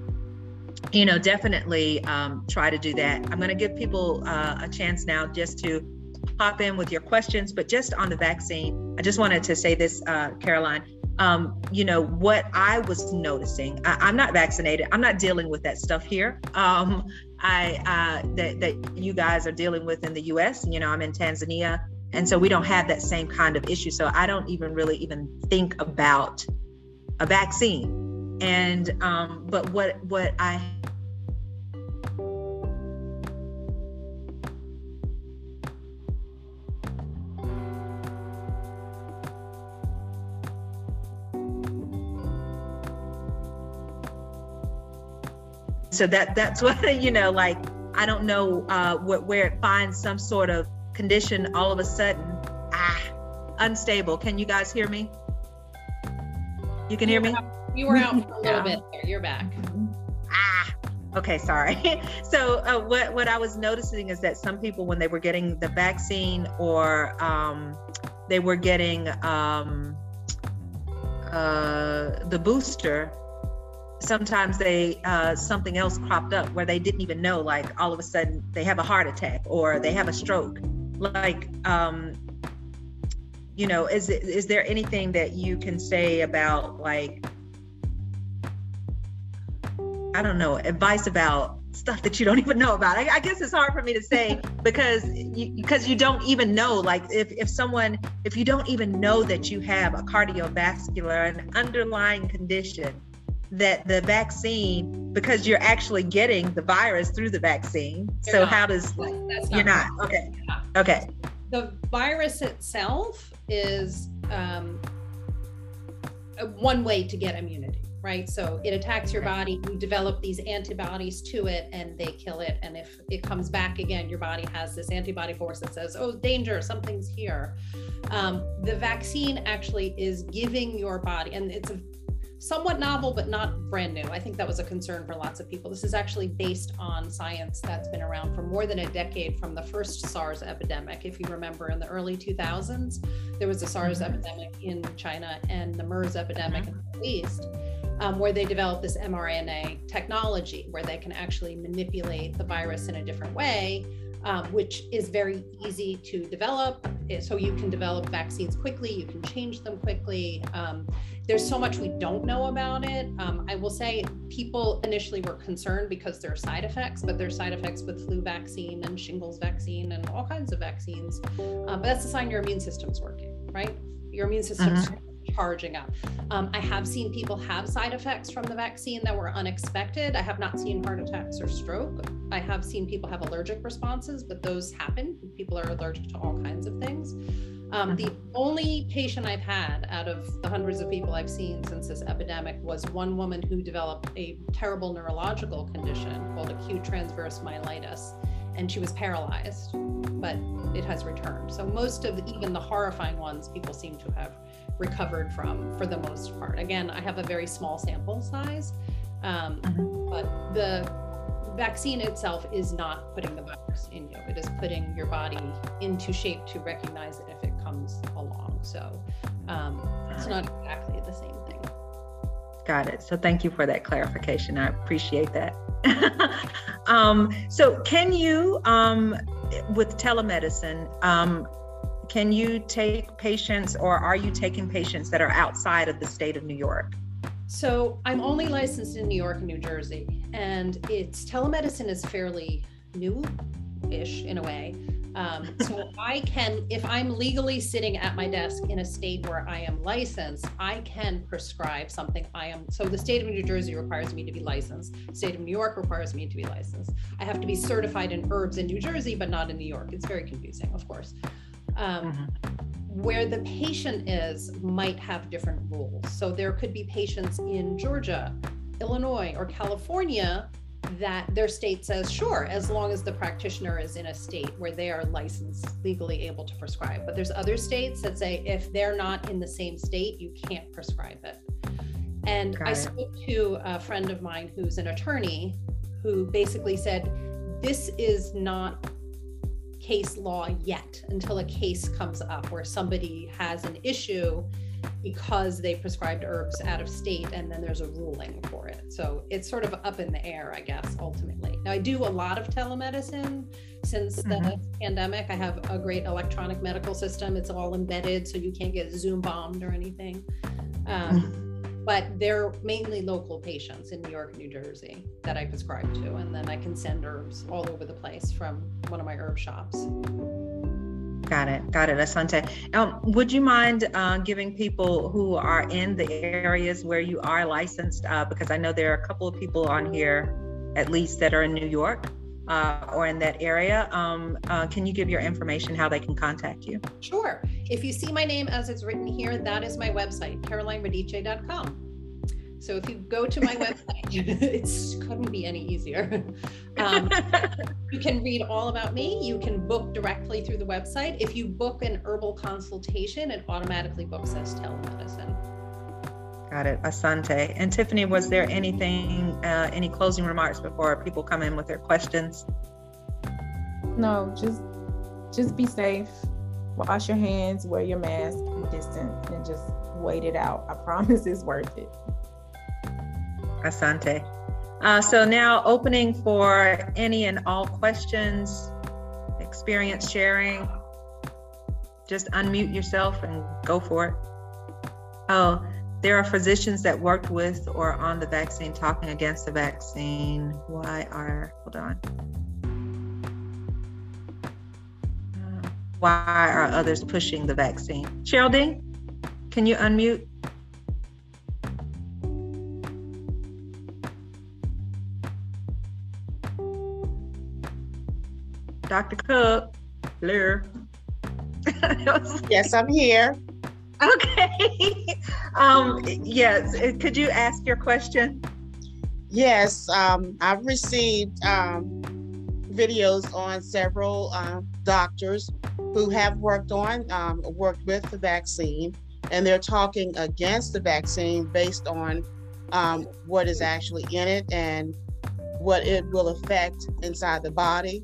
you know, definitely um, try to do that. I'm going to give people uh, a chance now just to pop in with your questions, but just on the vaccine, I just wanted to say this, uh, Caroline. Um, you know what I was noticing. I, am not vaccinated. I'm not dealing with that stuff here. Um, I uh, that that you guys are dealing with in the U.S. You know, I'm in Tanzania, and so we don't have that same kind of issue. So I don't even really even think about a vaccine and um, but what what I so that that's [laughs] what you know like i don't know uh what where it finds some sort of condition all of a sudden ah unstable can you guys hear me you can hear me you were out for a little bit there. You're back. Ah, okay, sorry. [laughs] so uh, what what I was noticing is that some people, when they were getting the vaccine or um, they were getting um, uh, the booster, sometimes they uh, something else cropped up where they didn't even know. Like all of a sudden, they have a heart attack or they have a stroke. Like um, you know, is is there anything that you can say about like I don't know, advice about stuff that you don't [laughs] even know about. I, I, guess it's hard for me to say because you, because you don't even know. Like if, if someone, if you don't even know that you have a cardiovascular, an underlying condition, that the vaccine, because you're actually getting the virus through the vaccine. You're so not. how does like, not you're not okay? Okay. The virus itself is um, one way to get immunity right? So it attacks your body, you develop these antibodies to it, and they kill it. And if it comes back again, your body has this antibody force that says, oh, danger, something's here. Um, the vaccine actually is giving your body, and it's a somewhat novel, but not brand new. I think that was a concern for lots of people. This is actually based on science that's been around for more than a decade from the first SARS epidemic. If you remember, in the early 2000s, there was a SARS mm-hmm. epidemic in China and the MERS epidemic mm-hmm. in the Middle East um, where they developed this mRNA technology where they can actually manipulate the virus in a different way, um, which is very easy to develop. Eh, so you can develop vaccines quickly, you can change them quickly. Um, there's so much we don't know about it. Um, I will say people initially were concerned because there are side effects, but there's side effects with flu vaccine and shingles vaccine and all kinds of vaccines. Um, but that's a sign your immune system's working, right? Your immune system's uh-huh charging up. Um, I have seen people have side effects from the vaccine that were unexpected. I have not seen heart attacks or stroke. I have seen people have allergic responses, but those happen. People are allergic to all kinds of things. Um, the only patient I've had out of the hundreds of people I've seen since this epidemic was one woman who developed a terrible neurological condition called acute transverse myelitis, and she was paralyzed, but it has returned. So most of even the horrifying ones, people seem to have recovered from for the most part. Again, I have a very small sample size, Um, mm-hmm. But the vaccine itself is not putting the virus in you. It is putting your body into shape to recognize it if it comes along. So um, it's not exactly the same thing. Got it. So thank you for that clarification. I appreciate that. [laughs] um, so can you, um, with telemedicine, um, can you take patients or are you taking patients that are outside of the state of New York? So I'm only licensed in New York and New Jersey, and it's telemedicine is fairly new-ish in a way. Um, [laughs] so I can, if I'm legally sitting at my desk in a state where I am licensed, I can prescribe something. I am so the state of New Jersey requires me to be licensed. state of New York requires me to be licensed. I have to be certified in herbs in New Jersey, but not in New York. It's very confusing, of course. Um, mm-hmm where the patient is might have different rules. So there could be patients in Georgia, Illinois, or California that their state says, sure, as long as the practitioner is in a state where they are licensed, legally able to prescribe. But there's other states that say if they're not in the same state, you can't prescribe it. And Got I spoke to a friend of mine who's an attorney who basically said, this is not case law yet until a case comes up where somebody has an issue because they prescribed herbs out of state and then there's a ruling for it. So it's sort of up in the air, I guess, ultimately. Now, I do a lot of telemedicine since the mm-hmm. pandemic. I have a great electronic medical system, it's all embedded, so you can't get Zoom bombed or anything. Um, mm-hmm but they're mainly local patients in New York New Jersey that I prescribe to. And then I can send herbs all over the place from one of my herb shops. Got it. Got it, Asante. Um, would you mind uh, giving people who are in the areas where you are licensed, uh, because I know there are a couple of people on here, at least, that are in New York uh, or in that area. Um, uh, can you give your information how they can contact you? Sure. If you see my name as it's written here, that is my website, carolineradice.com. So if you go to my [laughs] website, [laughs] it couldn't be any easier. [laughs] Um, you can read all about me. You can book directly through the website. If you book an herbal consultation, it automatically books us telemedicine. Got it, Asante. And Tiffany, was there anything, uh, any closing remarks before people come in with their questions? No, just just be safe. Wash your hands, wear your mask, be distant, and just wait it out. I [laughs] promise it's worth it. Asante. Uh, so now opening for any and all questions, experience sharing. Just unmute yourself and go for it. Oh, there are physicians that worked with or on the vaccine talking against the vaccine. Why are, hold on. Why are others pushing the vaccine? Geraldine, can you unmute? Dr. Cook, Blair. [laughs] yes, I'm here. [laughs] Okay. um, yes. Could you ask your question? Yes. Um, I've received um, videos on several uh, doctors who have worked on, um, worked with the vaccine, and they're talking against the vaccine based on um, what is actually in it and what it will affect inside the body.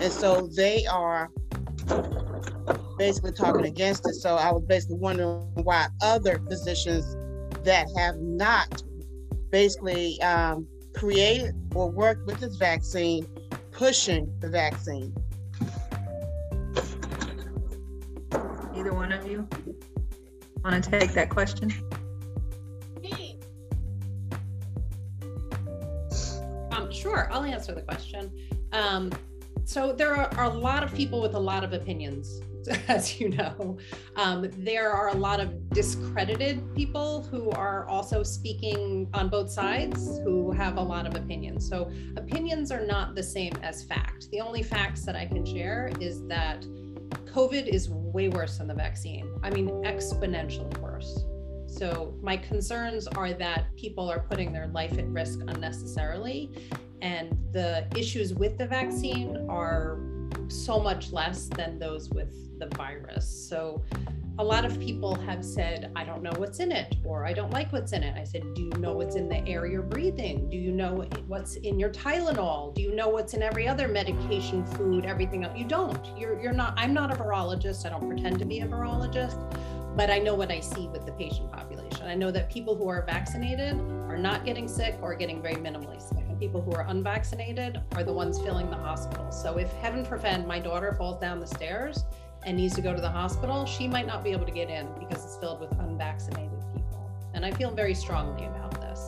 And so they are basically talking against it. So I was basically wondering why other physicians that have not basically um, created or worked with this vaccine pushing the vaccine. Either one of you want to take that question? Um, sure, I'll answer the question. Um, so there are, a lot of people with a lot of opinions [laughs] as you know. Um, there are a lot of discredited people who are also speaking on both sides who have a lot of opinions. So opinions are not the same as fact. The only facts that i can share is that covid is way worse than the vaccine. I mean exponentially worse. So my concerns are that people are putting their life at risk unnecessarily and the issues with the vaccine are so much less than those with the virus. So a lot of people have said, I don't know what's in it, or I don't like what's in it. I said, Do you know what's in the air you're breathing? Do you know what's in your Tylenol? Do you know what's in every other medication, food, everything else? You don't. You're, you're not, I'm not a virologist. I don't pretend to be a virologist, but I know what I see with the patient population. I know that people who are vaccinated are not getting sick or getting very minimally sick. And people who are unvaccinated are the ones filling the hospital. So if heaven forfend my daughter falls down the stairs, and needs to go to the hospital, she might not be able to get in because it's filled with unvaccinated people. And I feel very strongly about this,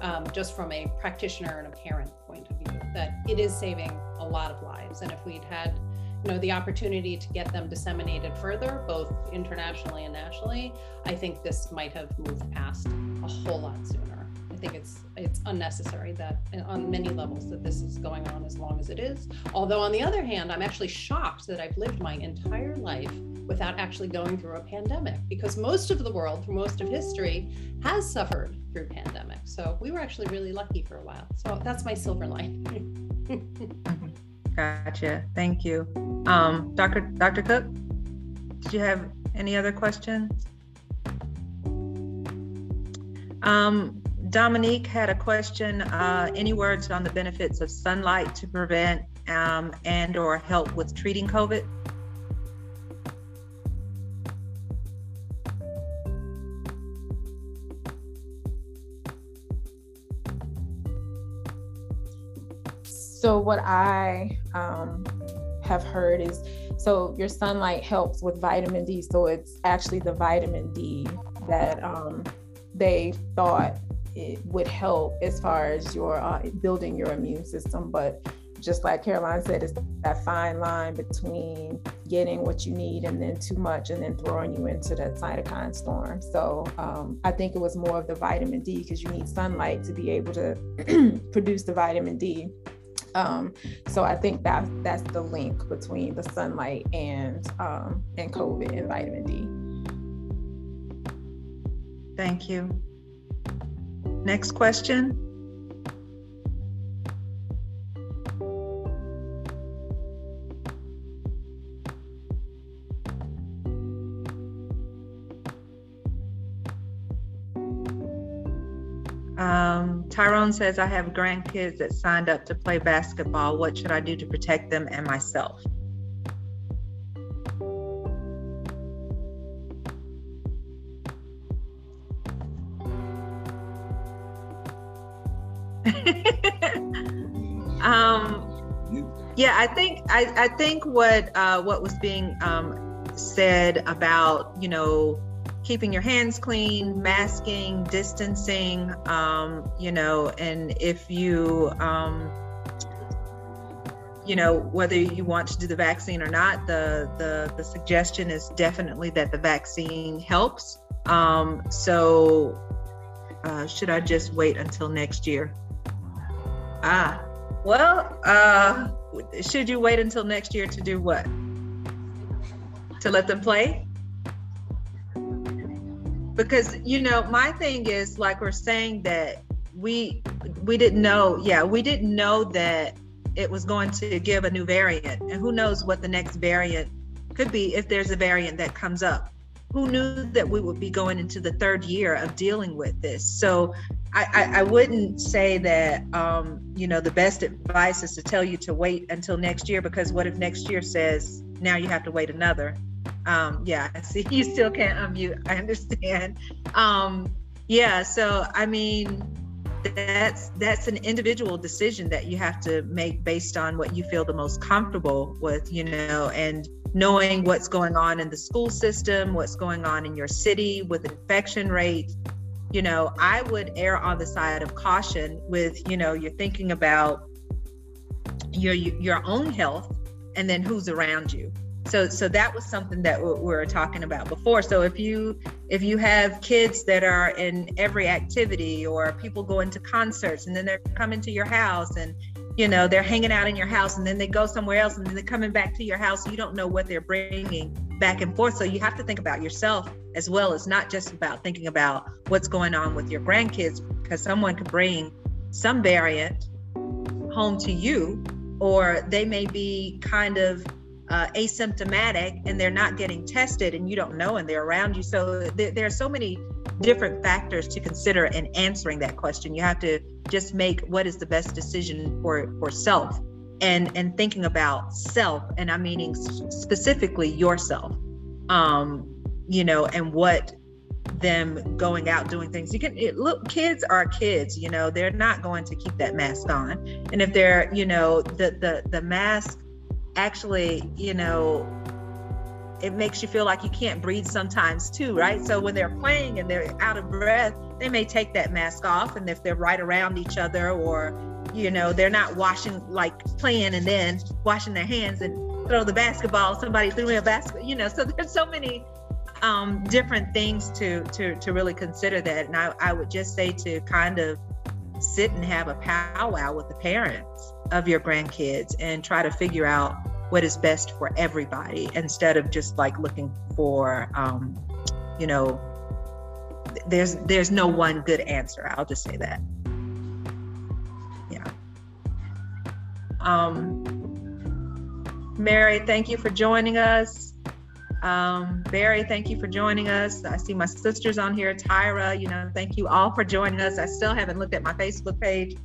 um, just from a practitioner and a parent point of view, that it is saving a lot of lives. And if we'd had, you know, the opportunity to get them disseminated further, both internationally and nationally, I think this might have moved past a whole lot sooner I think it's it's unnecessary that on many levels that this is going on as long as it is. Although on the other hand, I'm actually shocked that I've lived my entire life without actually going through a pandemic because most of the world through most of history has suffered through pandemics. So we were actually really lucky for a while. So that's my silver lining. [laughs] gotcha. Thank you. Um, Dr. Dr. Cook, did you have any other questions? Um, Dominique had a question. Uh, any words on the benefits of sunlight to prevent um, and or help with treating COVID? So what I um, have heard is, so your sunlight helps with vitamin D. So it's actually the vitamin D that um, they thought it would help as far as your uh, building your immune system. But just like Caroline said, it's that fine line between getting what you need and then too much and then throwing you into that cytokine storm. So um, I think it was more of the vitamin D because you need sunlight to be able to [clears throat] produce the vitamin D. Um, so I think that that's the link between the sunlight and um, and COVID and vitamin D. Thank you. Next question. Um, Tyrone says, I have grandkids that signed up to play basketball. What should I do to protect them and myself? [laughs] um, yeah, I think I, I think what uh, what was being um, said about you know keeping your hands clean, masking, distancing, um, you know, and if you um, you know whether you want to do the vaccine or not, the the the suggestion is definitely that the vaccine helps. Um, so uh, should I just wait until next year? Ah, well, uh, should you wait until next year to do what? To let them play? Because you know, my thing is like we're saying that we we didn't know. Yeah, we didn't know that it was going to give a new variant, and who knows what the next variant could be if there's a variant that comes up who knew that we would be going into the third year of dealing with this? So I, I, I wouldn't say that, um, you know, the best advice is to tell you to wait until next year because what if next year says now you have to wait another? Um, yeah, [laughs] see, you still can't unmute. I understand. Um, yeah, so I mean, that's that's an individual decision that you have to make based on what you feel the most comfortable with, you know, and knowing what's going on in the school system, what's going on in your city with infection rates. You know, I would err on the side of caution with, you know, you're thinking about your your own health and then who's around you. So so that was something that we were talking about before. So if you if you have kids that are in every activity or people going to concerts and then they're coming to your house and you know they're hanging out in your house and then they go somewhere else and then they're coming back to your house you don't know what they're bringing back and forth so you have to think about yourself as well as not just about thinking about what's going on with your grandkids because someone could bring some variant home to you or they may be kind of uh, asymptomatic and they're not getting tested and you don't know and they're around you. So th- there are so many different factors to consider in answering that question. You have to just make what is the best decision for for self and and thinking about self and I'm meaning specifically yourself. Um, you know, and what them going out doing things. You can it, look, kids are kids. You know, they're not going to keep that mask on, and if they're, you know, the the the mask actually, you know, it makes you feel like you can't breathe sometimes too, right? So when they're playing and they're out of breath, they may take that mask off, and if they're right around each other or you know they're not washing like playing and then washing their hands and throw the basketball somebody threw me a basket you know [laughs] so there's so many um, different things to to to really consider that. And I, I would just say to kind of sit and have a powwow with the parents of your grandkids and try to figure out what is best for everybody instead of just like looking for um, you know there's there's no one good answer. I'll just say that. Yeah. Um mary thank you for joining us um, Barry, thank you for joining us. I see my sisters on here. Tyra, you know, thank you all for joining us. I still haven't looked at my Facebook page.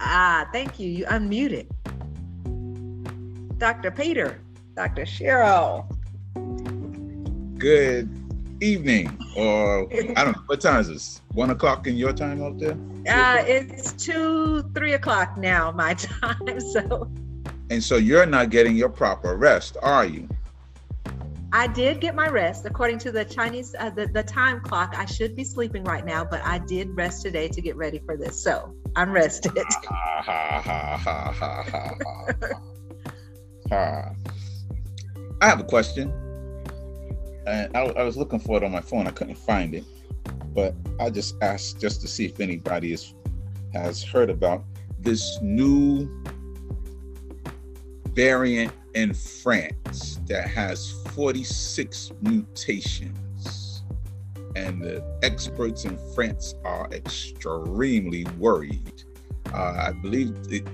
Ah, thank you. You unmuted. Dr. Peter, Dr. Cheryl. Good evening, or I don't know, what time is this? One o'clock in your time out there? Uh, it's two, three o'clock now, my [laughs] time. So. And so you're not getting your proper rest, are you? I did get my rest according to the Chinese uh, the, the time clock. I should be sleeping right now, but I did rest today to get ready for this. So I'm rested. I have a question. And I, I was looking for it on my phone. I couldn't find it, but I just asked just to see if anybody is, has heard about this new variant in France that has 46 mutations. And the experts in France are extremely worried. Uh, I believe it,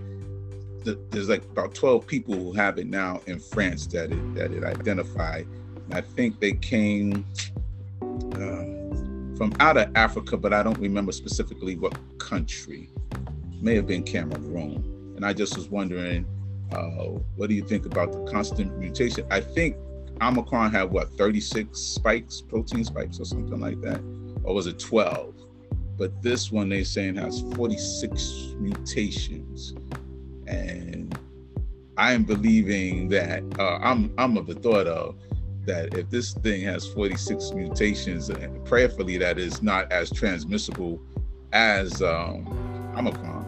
there's like about 12 people who have it now in France that it, that it identified. And I think they came uh, from out of Africa, but I don't remember specifically what country. May have been Cameroon. And I just was wondering uh, what do you think about the constant mutation? I think Omicron had what 36 spikes, protein spikes, or something like that, or was it 12? But this one they saying has 46 mutations, and I am believing that uh, I'm I'm of the thought of that if this thing has 46 mutations, and prayerfully that is not as transmissible as um, Omicron,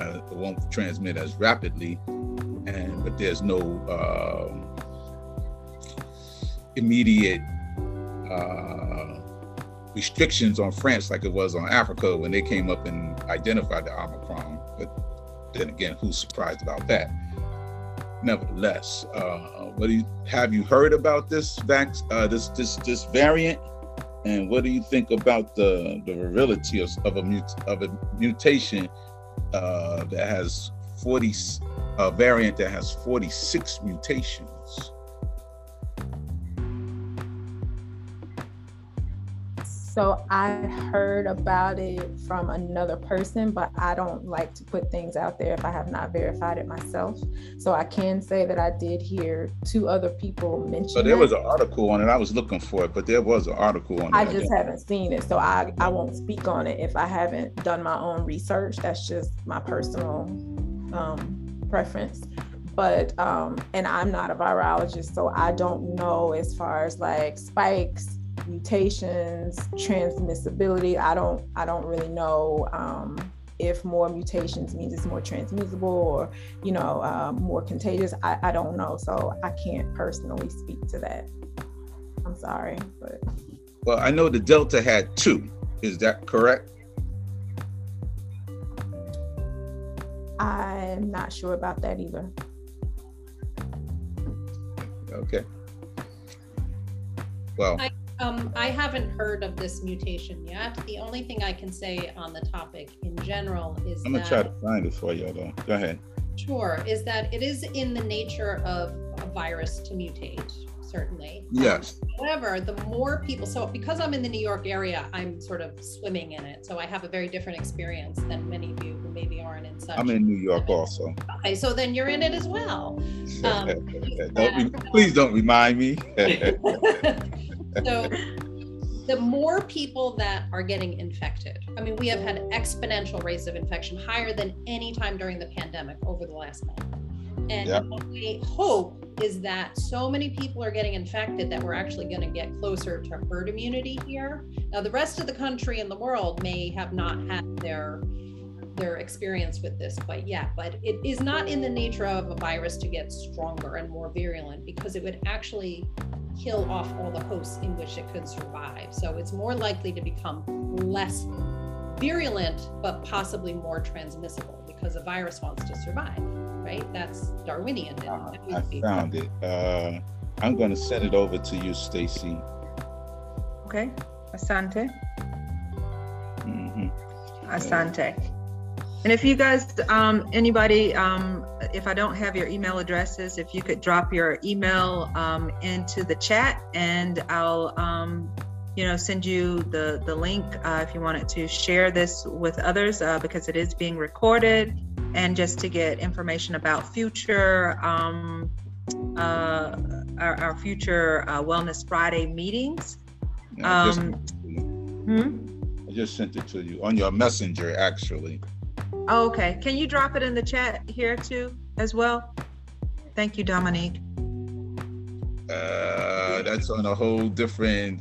uh, it won't transmit as rapidly and but there's no uh, immediate uh, restrictions on France like it was on Africa when they came up and identified the Omicron. But then again, who's surprised about that? Nevertheless, uh, what do you have you heard about this uh, this this this variant? And what do you think about the the virility of, of a mut- of a mutation uh, that has 40 a variant that has 46 mutations. So I heard about it from another person, but I don't like to put things out there if I have not verified it myself. So I can say that I did hear two other people mention. So there was an article on it. I was looking for it, but there was an article on it. I just haven't seen it, so I I won't speak on it if I haven't done my own research. That's just my personal um, preference but um and i'm not a virologist so i don't know as far as like spikes mutations transmissibility. I don't i don't really know um if more mutations means it's more transmissible or you know uh, more contagious. I, I don't know. So i can't personally speak to that. I'm sorry but. Well i know the delta had two. Is that correct? I'm not sure about that either. Okay. Well, I, um, I haven't heard of this mutation yet. The only thing I can say on the topic in general is I'm gonna that, try to find it for you though. Go ahead. Sure, is that it is in the nature of a virus to mutate, certainly. Yes. However, the more people, so because I'm in the New York area, I'm sort of swimming in it. So I have a very different experience than many of you who maybe aren't in such. I'm in New York also. Okay, so then you're in it as well. Um, don't re- please don't remind me. [laughs] [laughs] [laughs] so [laughs] the more people that are getting infected, I mean, we have had exponential rates of infection higher than any time during the pandemic over the last month. And Yep. my hope is that so many people are getting infected that we're actually going to get closer to herd immunity here. Now, the rest of the country and the world may have not had their their experience with this quite yet, but it is not in the nature of a virus to get stronger and more virulent because it would actually kill off all the hosts in which it could survive. So it's more likely to become less virulent, but possibly more transmissible because a virus wants to survive, right? That's Darwinian. Uh, that I would be- found it. Uh, I'm going to send it over to you, Stacey. Okay, Asante, Mhm. Asante. And if you guys, um, anybody, um, if I don't have your email addresses, if you could drop your email um, into the chat, and I'll, um, you know, send you the the link uh, if you wanted to share this with others uh, because it is being recorded, and just to get information about future. Um, uh, our, our future uh, Wellness Friday meetings. I just- Um, Hmm? I just sent it to you on your messenger, actually. Oh, okay. Can you drop it in the chat here too, as well? Thank you, Dominique. Uh, that's on a whole different,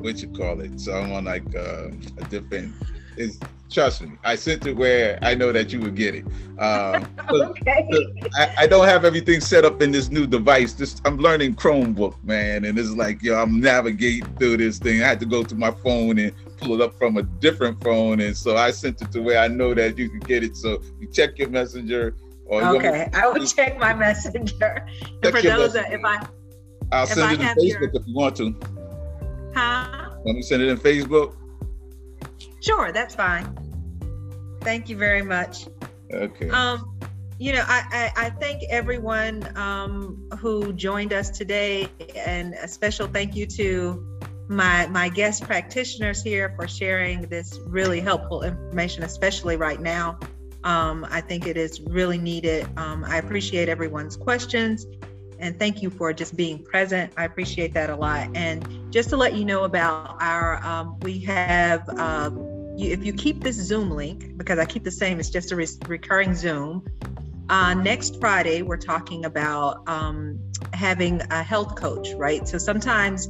what you call it? So I'm on like uh, a different. It's trust me. I sent it where I know that you would get it. Um, [laughs] Okay. I, I don't have everything set up in this new device. This I'm learning Chromebook, man, and it's like yo, I'm navigating through this thing. I had to go to my phone and pull it up from a different phone, and so I sent it to where I know that you can get it. So you check your messenger, or you want me- Okay, I will check my messenger. Check for those that, if. I, I'll if send I it in Facebook your- if you want to. huh? Let me send it in Facebook? Sure, that's fine. Thank you very much. Okay. Um, you know, I, I, I thank everyone um, who joined us today, and a special thank you to my my guest practitioners here for sharing this really helpful information, especially right now. Um, I think it is really needed. Um, I appreciate everyone's questions, and thank you for just being present. I appreciate that a lot. And just to let you know about our, um, we have. Um, you, if you keep this Zoom link, because I keep the same, it's just a re- recurring Zoom. Uh, next Friday, we're talking about um, having a health coach, right? So sometimes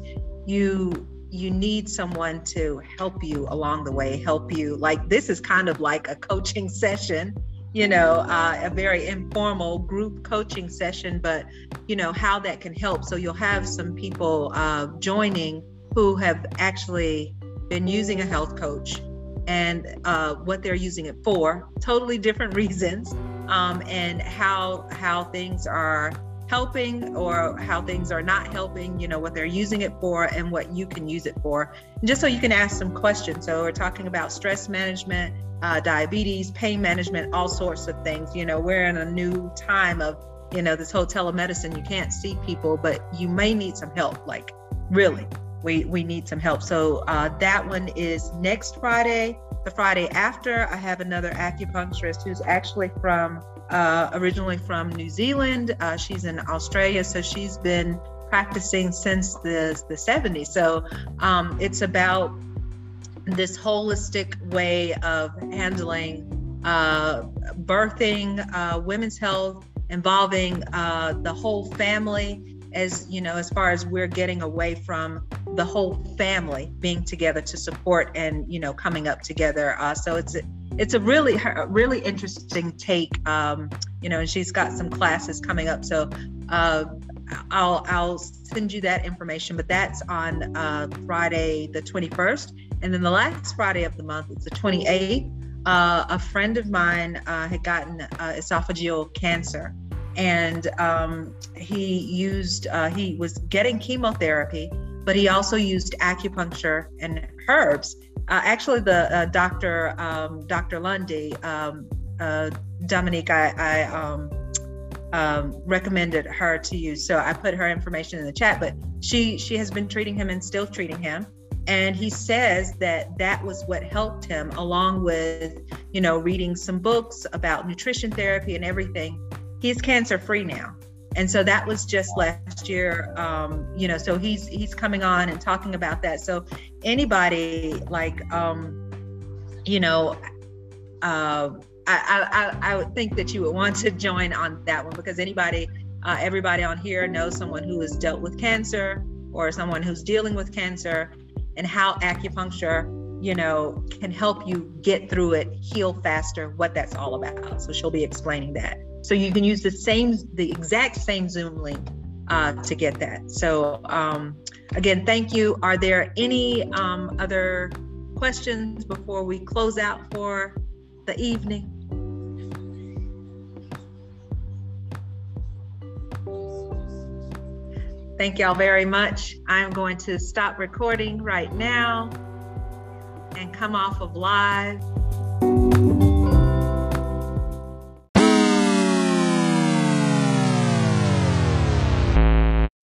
you you need someone to help you along the way, help you. Like this is kind of like a coaching session, you know, uh, a very informal group coaching session, but you know how that can help. So you'll have some people uh, joining who have actually been using a health coach and uh, what they're using it for totally different [laughs] reasons um, and how how things are helping or how things are not helping you know what they're using it for and what you can use it for. And just so you can ask some questions. So we're talking about stress management uh, diabetes pain management all sorts of things. You know we're in a new time of you know this whole telemedicine. You can't see people but you may need some help. Like really we we need some help. So uh, that one is next friday the friday after i have another acupuncturist who's actually from uh, originally from new zealand. Uh, she's in australia so she's been practicing since the, the 70s so um, it's about this holistic way of handling uh, birthing uh, women's health involving uh, the whole family as you know as far as we're getting away from the whole family being together to support and you know coming up together. Uh, so it's it's a really a really interesting take um, you know and she's got some classes coming up. So uh, I'll I'll send you that information but that's on uh, Friday the 21st and then the last Friday of the month it's the 28th uh, a friend of mine uh, had gotten uh, esophageal cancer. And um, he used uh, he was getting chemotherapy but he also used acupuncture and herbs uh, actually the uh, doctor um, dr lundy um, uh, dominique i, I um, um, recommended her to you. So I put her information in the chat, but she she has been treating him and still treating him. And he says that that was what helped him, along with, you know, reading some books about nutrition therapy and everything. He's cancer free now and so that was just last year um, you know so he's he's coming on and talking about that. So anybody like um, you know uh, I, I, I would think that you would want to join on that one because anybody uh, everybody on here knows someone who has dealt with cancer or someone who's dealing with cancer and how acupuncture you know can help you get through it heal faster what that's all about. So she'll be explaining that so you can use the same, the exact same Zoom link uh, to get that. So um, again, thank you. Are there any um, other questions before we close out for the evening? Thank y'all very much. I'm going to stop recording right now and come off of live.